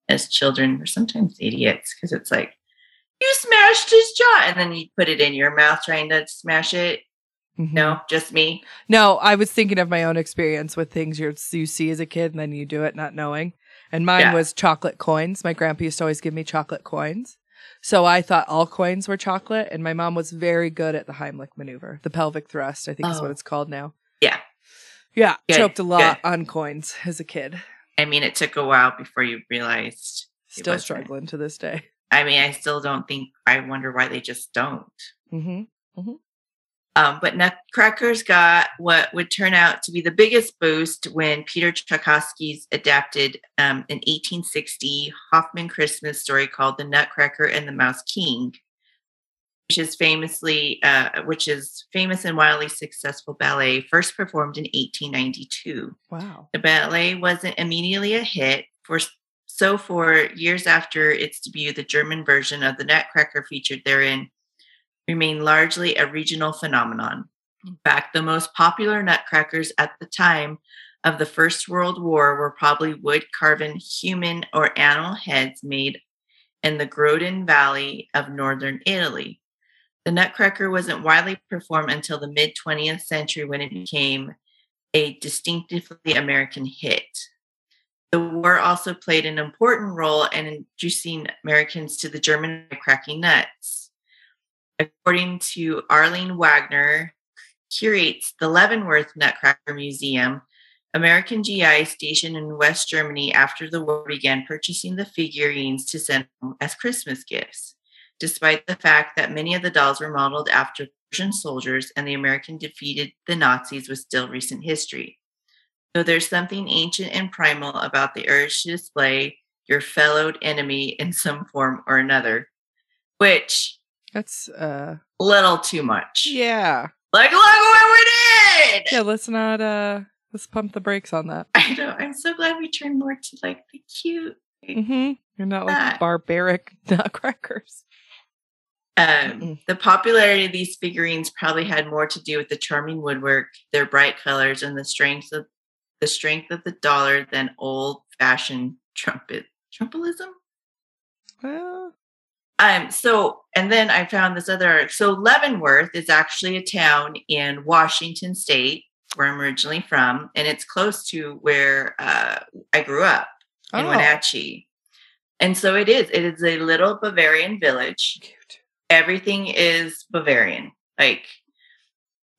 as children, we're sometimes idiots because it's like, you smashed his jaw. And then you put it in your mouth trying to smash it. Mhm. No, just me. No, I was thinking of my own experience with things you you see as a kid and then you do it not knowing. And mine Yeah. was chocolate coins. My grandpa used to always give me chocolate coins. So I thought all coins were chocolate, and my mom was very good at the Heimlich maneuver, the pelvic thrust, I think is what Oh. it's called now. Yeah. Yeah, Good, choked a lot good. on coins as a kid. I mean, it took a while before you realized. Still struggling to this day. I mean, I still don't think, I wonder why they just don't. hmm Um, but Nutcrackers got what would turn out to be the biggest boost when Peter Tchaikovsky's adapted um, an 1860 Hoffmann Christmas story called "The Nutcracker and the Mouse King," which is famously, uh, which is famous and wildly successful ballet, first performed in 1892. Wow. The ballet wasn't immediately a hit. For so, for years after its debut, the German version of the Nutcracker featured therein remained largely a regional phenomenon. In fact, the most popular nutcrackers at the time of the First World War were probably wood carven human or animal heads made in the Groden Valley of northern Italy. The Nutcracker wasn't widely performed until the mid 20th century when it became a distinctively American hit. The war also played an important role in introducing Americans to the German cracking nuts. According to Arlene Wagner, curates the Leavenworth Nutcracker Museum, American GI stationed in West Germany after the war began purchasing the figurines to send home as Christmas gifts, despite the fact that many of the dolls were modeled after Prussian soldiers and the American defeated the Nazis was still recent history. So there's something ancient and primal about the urge to display your fellowed enemy in some form or another, which That's uh little too much. yeah. Like, look what we did! Yeah, let's not uh let's pump the brakes on that. I know. I'm so glad we turned more to like the cute. Mm-hmm. You're not like Ah. barbaric nutcrackers. Um, the popularity of these figurines probably had more to do with the charming woodwork, their bright colors, and the strength of the strength of the dollar than old-fashioned trumpet trumpetism. Well, Um, so, and then I found this other. So, Leavenworth is actually a town in Washington State, where I'm originally from, and it's close to where uh, I grew up in oh, Wenatchee. And so it is. It is a little Bavarian village. Everything is Bavarian. Like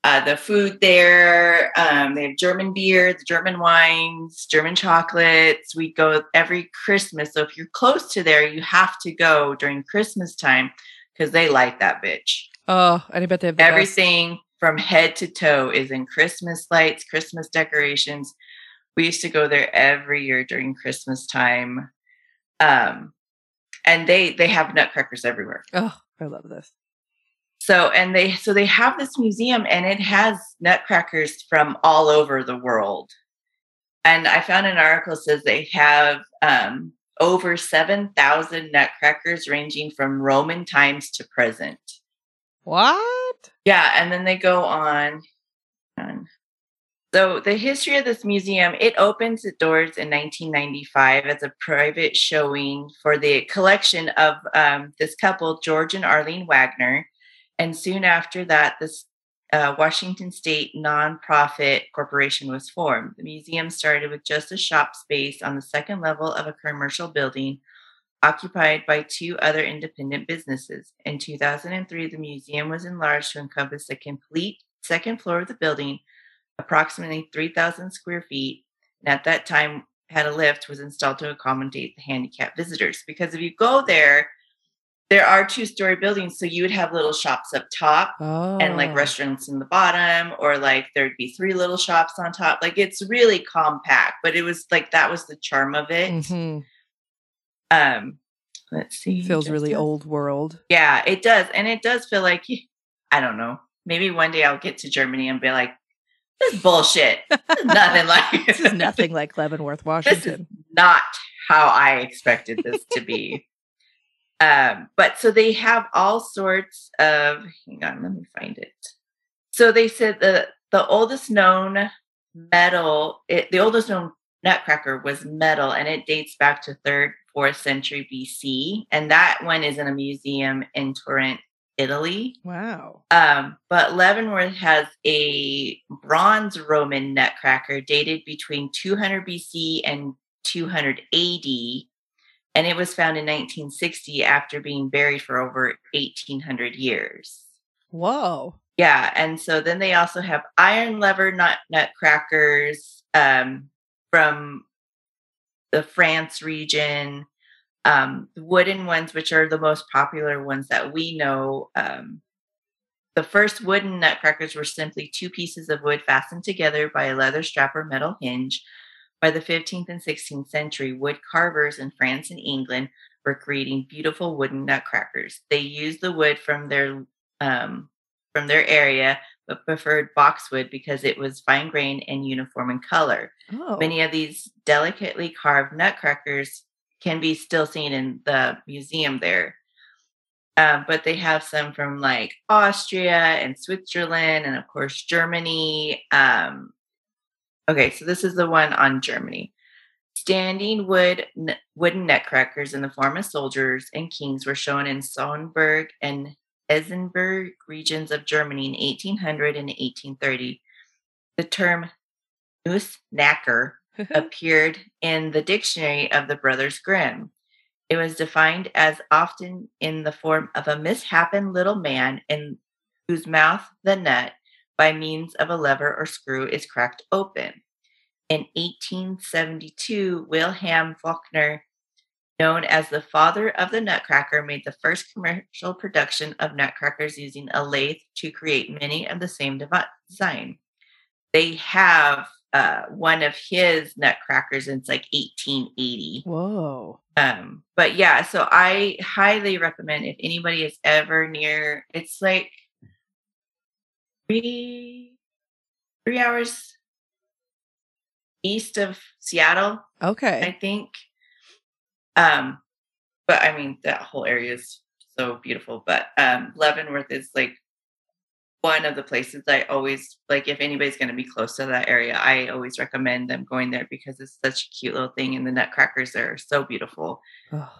uh, the food there, um, they have German beer, the German wines, German chocolates. We go every Christmas. So if you're close to there, you have to go during Christmas time because they like that bitch. Oh, and I bet they have the best- Everything from head to toe is in Christmas lights, Christmas decorations. We used to go there every year during Christmas time. Um, and they they have nutcrackers everywhere. Oh, I love this. So and they so they have this museum and it has nutcrackers from all over the world. And I found an article that says they have um, over 7,000 nutcrackers ranging from Roman times to present. What? Yeah, and then they go on. on. So the history of this museum, it opens its doors in 1995 as a private showing for the collection of um, this couple, George and Arlene Wagner. And soon after that, this uh, Washington State nonprofit corporation was formed. The museum started with just a shop space on the second level of a commercial building occupied by two other independent businesses. In 2003, the museum was enlarged to encompass the complete second floor of the building, approximately 3,000 square feet, and at that time had a lift was installed to accommodate the handicapped visitors. Because if you go there, there are two story buildings, so you would have little shops up top Oh. and like restaurants in the bottom, or like there'd be three little shops on top. Like it's really compact, but it was like that was the charm of it. Mhm. Um, let's see. Feels just really a- old world. Yeah, it does, and it does feel like I don't know. Maybe one day I'll get to Germany and be like, "This is bullshit. This is nothing like This is nothing like Leavenworth, This is Washington. not how I expected this to be." Um, but so they have all sorts of. Hang on, let me find it. So they said the the oldest known metal, it, the oldest known nutcracker was metal, and it dates back to third, fourth century BC, and that one is in a museum in Turin, Italy. Wow. Um, but Leavenworth has a bronze Roman nutcracker dated between 200 BC and 200 AD, and it was found in 1960 after being buried for over 1800 years. Whoa. Yeah, and so then they also have iron lever nut nutcrackers um, from the France region. Um, the wooden ones, which are the most popular ones that we know. Um, the first wooden nutcrackers were simply two pieces of wood fastened together by a leather strap or metal hinge. By the 15th and 16th century, wood carvers in France and England were creating beautiful wooden nutcrackers. They used the wood from their um, from their area, but preferred boxwood because it was fine grained and uniform in color. Oh. Many of these delicately carved nutcrackers can be still seen in the museum there. Um, but they have some from like Austria and Switzerland, and of course, Germany. Um, okay, so this is the one on Germany. Standing wood n- wooden nutcrackers in the form of soldiers and kings were shown in Sonneberg and Eisenberg regions of Germany in 1800 and 1830. The term Nussknacker appeared in the dictionary of the Brothers Grimm. It was defined as often in the form of a misshapen little man in whose mouth the nut, by means of a lever or screw, is cracked open. In 1872, Wilhelm Faulkner, known as the father of the Nutcracker, made the first commercial production of nutcrackers using a lathe to create many of the same design. They have uh, one of his nutcrackers, and it's like 1880. Whoa. Um, but yeah, so I highly recommend if anybody is ever near, it's like three three hours east of Seattle, Okay. I think. Um, but I mean that whole area is so beautiful. But um Leavenworth is like one of the places I always like if anybody's gonna be close to that area, I always recommend them going there because it's such a cute little thing and the nutcrackers are so beautiful. Oh.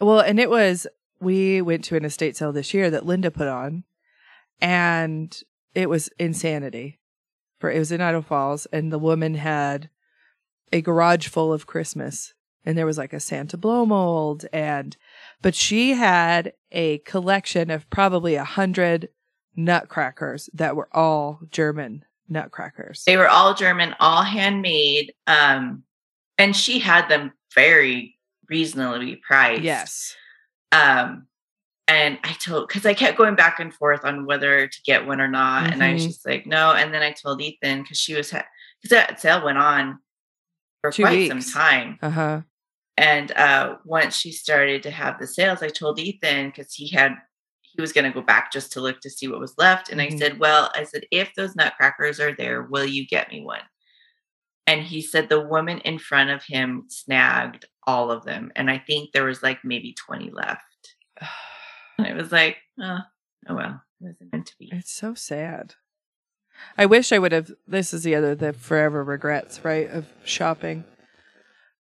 Well, and it was, we went to an estate sale this year that Linda put on, and it was insanity. For it was in Idaho Falls, and the woman had a garage full of Christmas, and there was like a Santa blow mold, and but she had a collection of probably a hundred nutcrackers that were all German nutcrackers. They were all German, all handmade. Um, and she had them very reasonably priced. yes. Um, and I told because I kept going back and forth on whether to get one or not, and I was Mhm. just like, no. And then I told Ethan because she was because that sale went on for Two quite some time. Uh huh. And uh, once she started to have the sales, I told Ethan because he had he was going to go back just to look to see what was left. And Mhm. I said, "Well, I said if those nutcrackers are there, will you get me one?" And he said the woman in front of him snagged all of them, and I think there was like maybe twenty left. And I was like, "Oh, oh well, it wasn't meant to be." It's so sad. I wish I would have. This is the other, the forever regrets, right? Of shopping.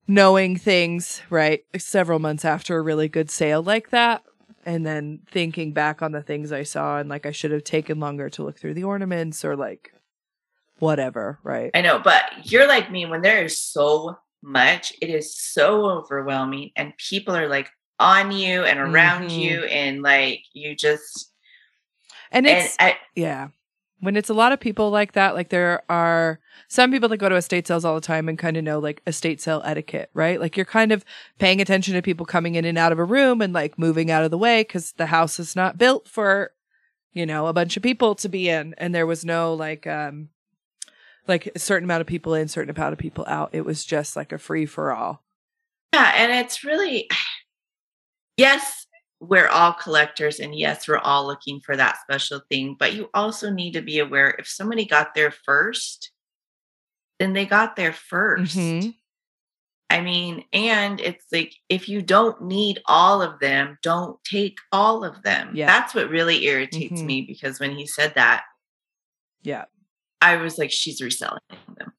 Knowing things, right? Several months after a really good sale like that. And then thinking back on the things I saw and like I should have taken longer to look through the ornaments or like whatever, right? I know, but you're like me when there is so much, it is so overwhelming, and people are like on you and around Mhm. you, and like you just And and it's, I, yeah. When it's a lot of people like that, like there are some people that go to estate sales all the time and kind of know like estate sale etiquette, right? Like you're kind of paying attention to people coming in and out of a room and like moving out of the way because the house is not built for, you know, a bunch of people to be in. And there was no like, um, like a certain amount of people in, certain amount of people out. It was just like a free for all. yeah, and it's really yes, we're all collectors, and yes, we're all looking for that special thing, but you also need to be aware if somebody got there first, then they got there 1st Mhm. I mean, and it's like if you don't need all of them, don't take all of them. Yeah. That's what really irritates Mhm. me because when he said that, Yeah. I was like, she's reselling them.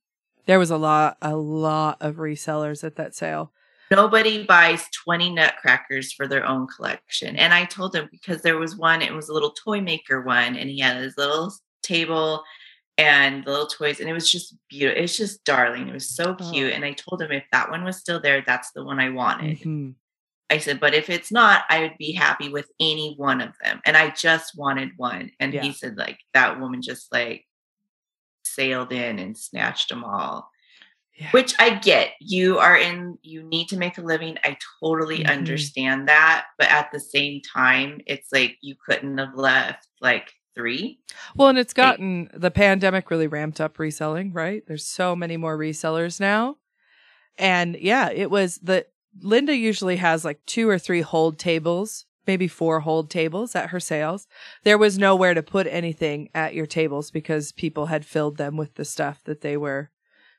There was a lot, a lot of resellers at that sale. Nobody buys 20 nutcrackers for their own collection. And I told him because there was one, it was a little toy maker one, and he had his little table and the little toys, and it was just beautiful. It's just darling. It was so cute. Oh. And I told him if that one was still there, that's the one I wanted. Mhm. I said, but if it's not, I would be happy with any one of them. And I just wanted one. And Yeah. he said, like, that woman just like sailed in and snatched them all, Yeah. which I get. You are in, you need to make a living. I totally Mhm. understand that. But at the same time, it's like you couldn't have left like three. Well, and it's gotten the pandemic really ramped up reselling, right? There's so many more resellers now. And yeah, it was the Linda usually has like two or three hold tables, maybe four hold tables at her sales. There was nowhere to put anything at your tables because people had filled them with the stuff that they were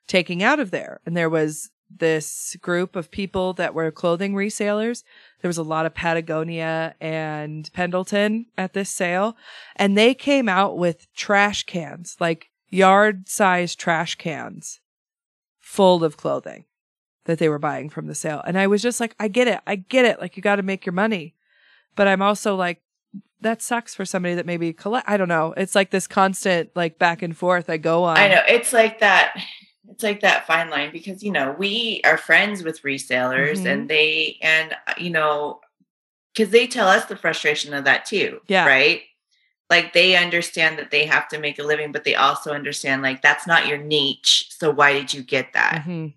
taking out of there. And there was this group of people that were clothing resellers. There was a lot of Patagonia and Pendleton at this sale and they came out with trash cans, like yard size trash cans full of clothing that they were buying from the sale. And I was just like, I get it. I get it. Like you got to make your money. But I'm also like, that sucks for somebody that maybe collect. I don't know. It's like this constant like back and forth I go on. I know it's like that. It's like that fine line because you know we are friends with resellers Mhm. and they and uh, you know because they tell us the frustration of that too. Yeah. Right. Like they understand that they have to make a living, but they also understand like that's not your niche. So why did you get that? Mhm.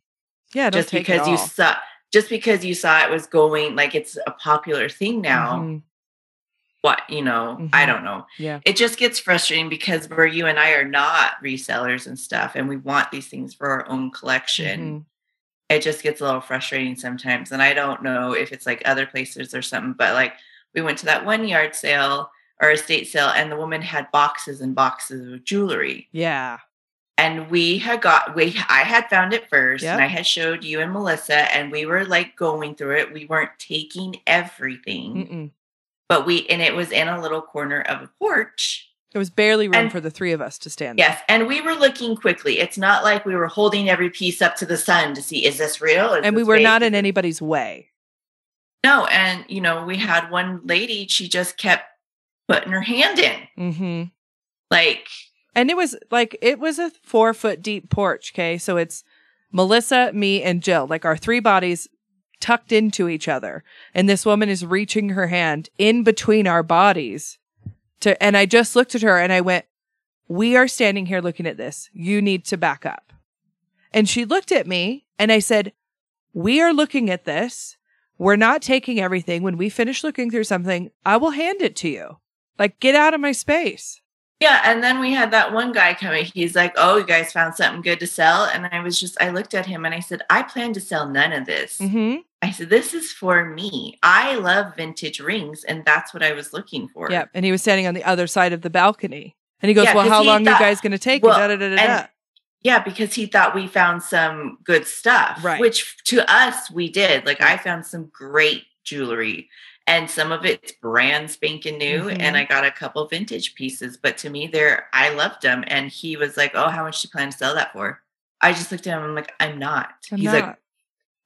Yeah. Just because you saw just because you saw it was going like it's a popular thing now. Mhm. What you know, I Mhm. don't know Yeah. it just gets frustrating because where you and I are not resellers and stuff, and we want these things for our own collection. Mhm. It just gets a little frustrating sometimes. And I don't know if it's like other places or something, but like we went to that one yard sale or estate sale, and the woman had boxes and boxes of jewelry. Yeah. And we had got we I had found it first, Yep. and I had showed you and Melissa, and we were like going through it. We weren't taking everything, Mm-mm. But we and it was in a little corner of a porch. There was barely room And- for the three of us to stand. there. Yes, and we were looking quickly. It's not like we were holding every piece up to the sun to see is this real? Is And we were fake? not in anybody's way. No, and you know, we had one lady, she just kept putting her hand in. Mm-hmm. Like, And it was like it was a four foot deep porch. Okay, so it's Melissa, me, and Jill, like our three bodies tucked into each other, and this woman is reaching her hand in between our bodies. To and I just looked at her and I went, "We are standing here looking at this. You need to back up." And she looked at me and I said, "We are looking at this. We're not taking everything. When we finish looking through something, I will hand it to you. Like, get out of my space." Yeah, and then we had that one guy coming. He's like, "Oh, you guys found something good to sell?" And I was just, I looked at him and I said, "I plan to sell none of this." Mm-hmm. I said, "This is for me. I love vintage rings, and that's what I was looking for." Yep. And he was standing on the other side of the balcony. And he goes, Yeah, Well, how long are you guys going to take? well, and da, da, da, da, da. and- Yeah, because he thought we found some good stuff, Right. which to us we did. Like I found some great jewelry, and some of it's brand spanking new, Mhm. and I got a couple vintage pieces. But to me, they're I loved them, and he was like, "Oh, how much do you plan to sell that for?" I just looked at him. I'm like, "I'm not." I'm He's not. like,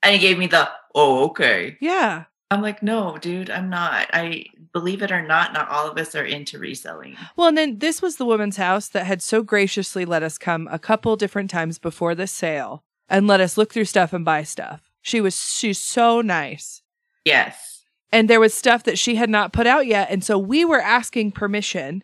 and he gave me the, "Oh, okay." Yeah. I'm like, "No, dude, I'm not." I believe it or not, not all of us are into reselling. Well, and then this was the woman's house that had so graciously let us come a couple different times before the sale and let us look through stuff and buy stuff. She was she's so nice. Yes. And there was stuff that she had not put out yet. And so we were asking permission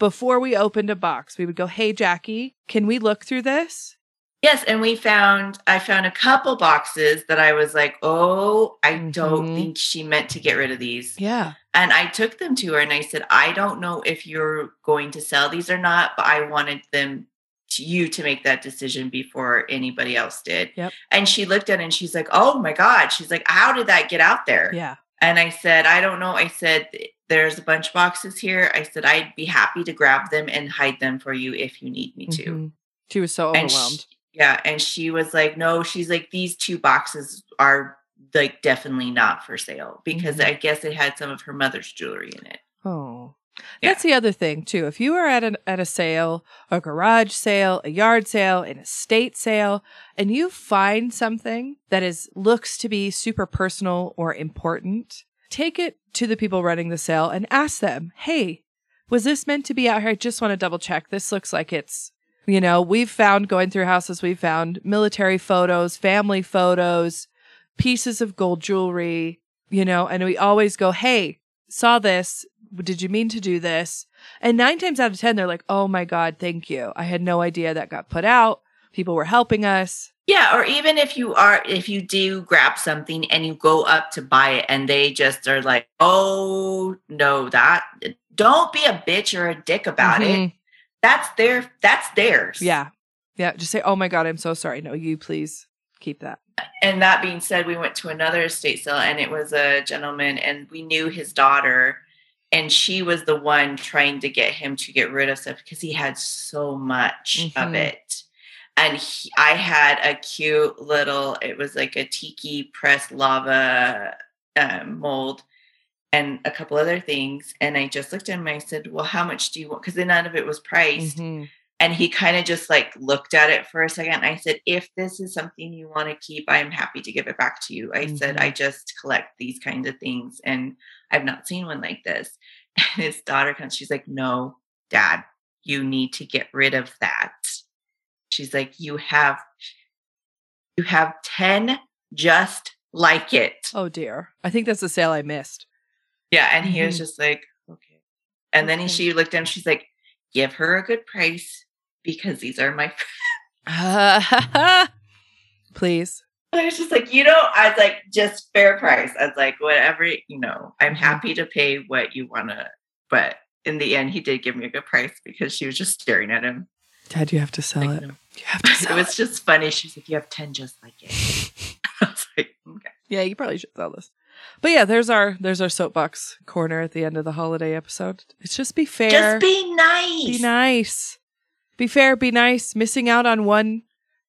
before we opened a box. We would go, Hey Jackie, can we look through this? Yes, and we found I found a couple boxes that I was like, "Oh, I don't Mhm. think she meant to get rid of these." Yeah. And I took them to her and I said, "I don't know if you're going to sell these or not, but I wanted them to, you to make that decision before anybody else did." Yep. And she looked at it and she's like, "Oh my god." She's like, "How did that get out there?" Yeah. And I said, "I don't know." I said, "There's a bunch of boxes here." I said, "I'd be happy to grab them and hide them for you if you need me to." Mhm. She was so And sh- overwhelmed. yeah, and she was like, "No," she's like, "These two boxes are like definitely not for sale because Mhm. I guess it had some of her mother's jewelry in it." Oh. Yeah. That's the other thing too. If you are at an at a sale, a garage sale, a yard sale, an estate sale, and you find something that is looks to be super personal or important, take it to the people running the sale and ask them, "Hey, was this meant to be out here? I just want to double check. This looks like it's you know, we've found going through houses, we've found military photos, family photos, pieces of gold jewelry, you know, and we always go, Hey, saw this. Did you mean to do this? And nine times out of 10, they're like, Oh my God, thank you. I had no idea that got put out. People were helping us. Yeah, or even if you are if you do grab something and you go up to buy it and they just are like, "Oh, no, that don't be a bitch or a dick about it. Mhm. That's their that's theirs." Yeah. Yeah. Just say, Oh my God, I'm so sorry. No, you please keep that. and that being said, we went to another estate sale and it was a gentleman and we knew his daughter and she was the one trying to get him to get rid of stuff because he had so much of Mhm. it. And he, I had a cute little, it was like a tiki pressed lava um, mold and a couple other things. And I just looked at him and I said, Well, how much do you want? Because none of it was priced. Mhm. And he kind of just like looked at it for a second. I said, if this is something you want to keep, I'm happy to give it back to you. I said, Mhm. I just collect these kinds of things and I've not seen one like this. And his daughter comes, she's like, no, dad, you need to get rid of that. She's like, you have, you have 10 just like it. Oh dear. I think that's the sale I missed. Yeah. And he was Mhm. just like, okay. And then he, she looked at him, she's like, give her a good price because these are my Please. I was just like, you know, I was like, just fair price. I was like, whatever, you know, I'm Mhm. happy to pay what you want to. But in the end, he did give me a good price because she was just staring at him. Dad, you have to sell Like, it. no. You have to sell It was just funny. She's like, you have 10 just like it. I was like, okay. Yeah, you probably should sell this. But yeah, there's our there's our soapbox corner at the end of the holiday episode. It's just be fair. Just be nice. Be nice. Be fair, be nice. Missing out on one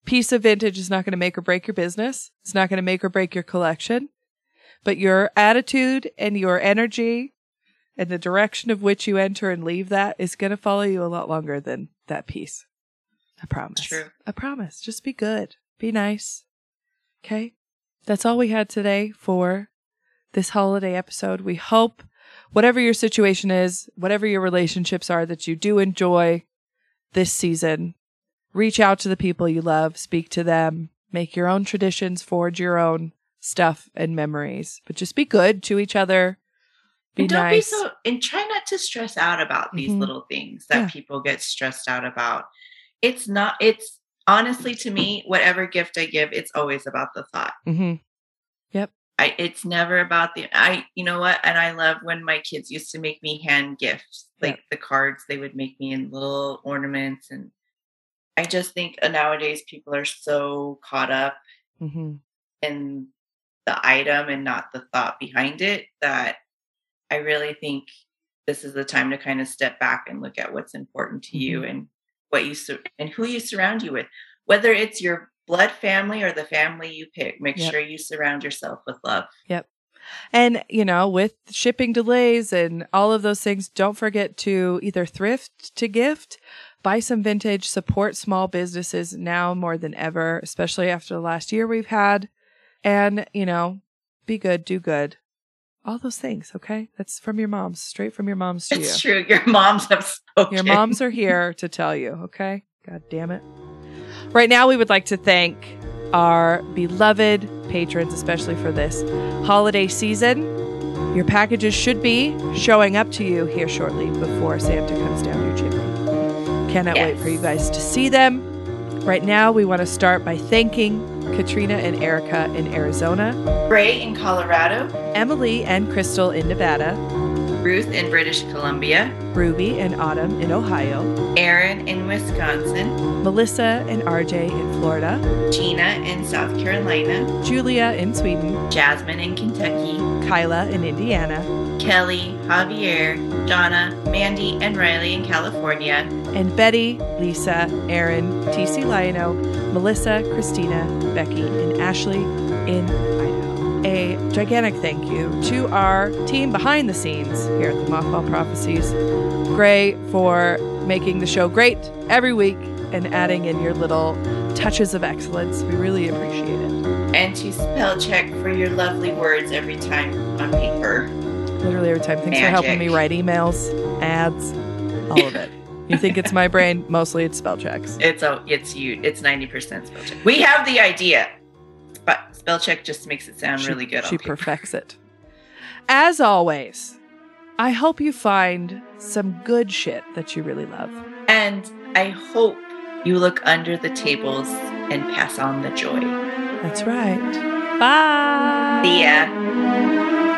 piece of vintage is not going to make or break your business. It's not going to make or break your collection. But your attitude and your energy and the direction of which you enter and leave that is going to follow you a lot longer than that piece. I promise. True. I promise. Just be good. Be nice. Okay? That's all we had today for this holiday episode. We hope whatever your situation is, whatever your relationships are, that you do enjoy this season. Reach out to the people you love, speak to them, make your own traditions, forge your own stuff and memories. But just be good to each other. Be and don't nice. be so, and try not to stress out about these Mhm. little things that Yeah. people get stressed out about. It's not, it's honestly to me, whatever gift I give, it's always about the thought. Mm-hmm. Yep. I it's never about the I you know what and I love when my kids used to make me hand gifts like the cards they would make me in little ornaments and I just think uh, nowadays people are so caught up Mm-hmm. in the item and not the thought behind it that I really think this is the time to kind of step back and look at what's important to you and what you sur- and who you surround you with whether it's your blood family or the family you pick make Yep. sure you surround yourself with love Yep. And, you know, with shipping delays and all of those things, don't forget to either thrift to gift, buy some vintage, support small businesses now more than ever, especially after the last year we've had. And, you know, be good, do good. All those things, okay? That's from your moms, straight from your moms to it's you. true your moms have spoken Your moms are here to tell you, okay? God damn it. Right now, we would like to thank our beloved patrons, especially for this holiday season. Your packages should be showing up to you here shortly before Santa comes down Cannot wait for you guys to see them. Right now, we want to start by thanking Katrina and Erica in Arizona, Ray in Colorado. Emily and Crystal in Nevada, Ruth in British Columbia. Ruby and Autumn in Ohio, Aaron in Wisconsin. Melissa and RJ in Florida, Gina in South Carolina. Julia in Sweden, Jasmine in Kentucky. Kyla in Indiana, Kelly, Javier, Donna, Mandy, and Riley in California, and Betty, Lisa, Aaron, TC Lionel, Melissa, Christina, Becky, and Ashley in Idaho. A gigantic thank you to our team behind the scenes here at the Mothball Prophecies. Grae for making the show great every week and adding in your little touches of excellence. We really appreciate it. and to spell check for your lovely words every time on paper. Literally every time. Thanks for helping me write emails, ads, all of it. You think it's my brain? Mostly it's spell checks. It's a, it's you. It's ninety percent spell check. We have the idea, but spell check just makes it sound She- really good. She perfects it. As always, I hope you find some good shit that you really love. and I hope you look under the tables and pass on the joy. That's right. Bye. See ya.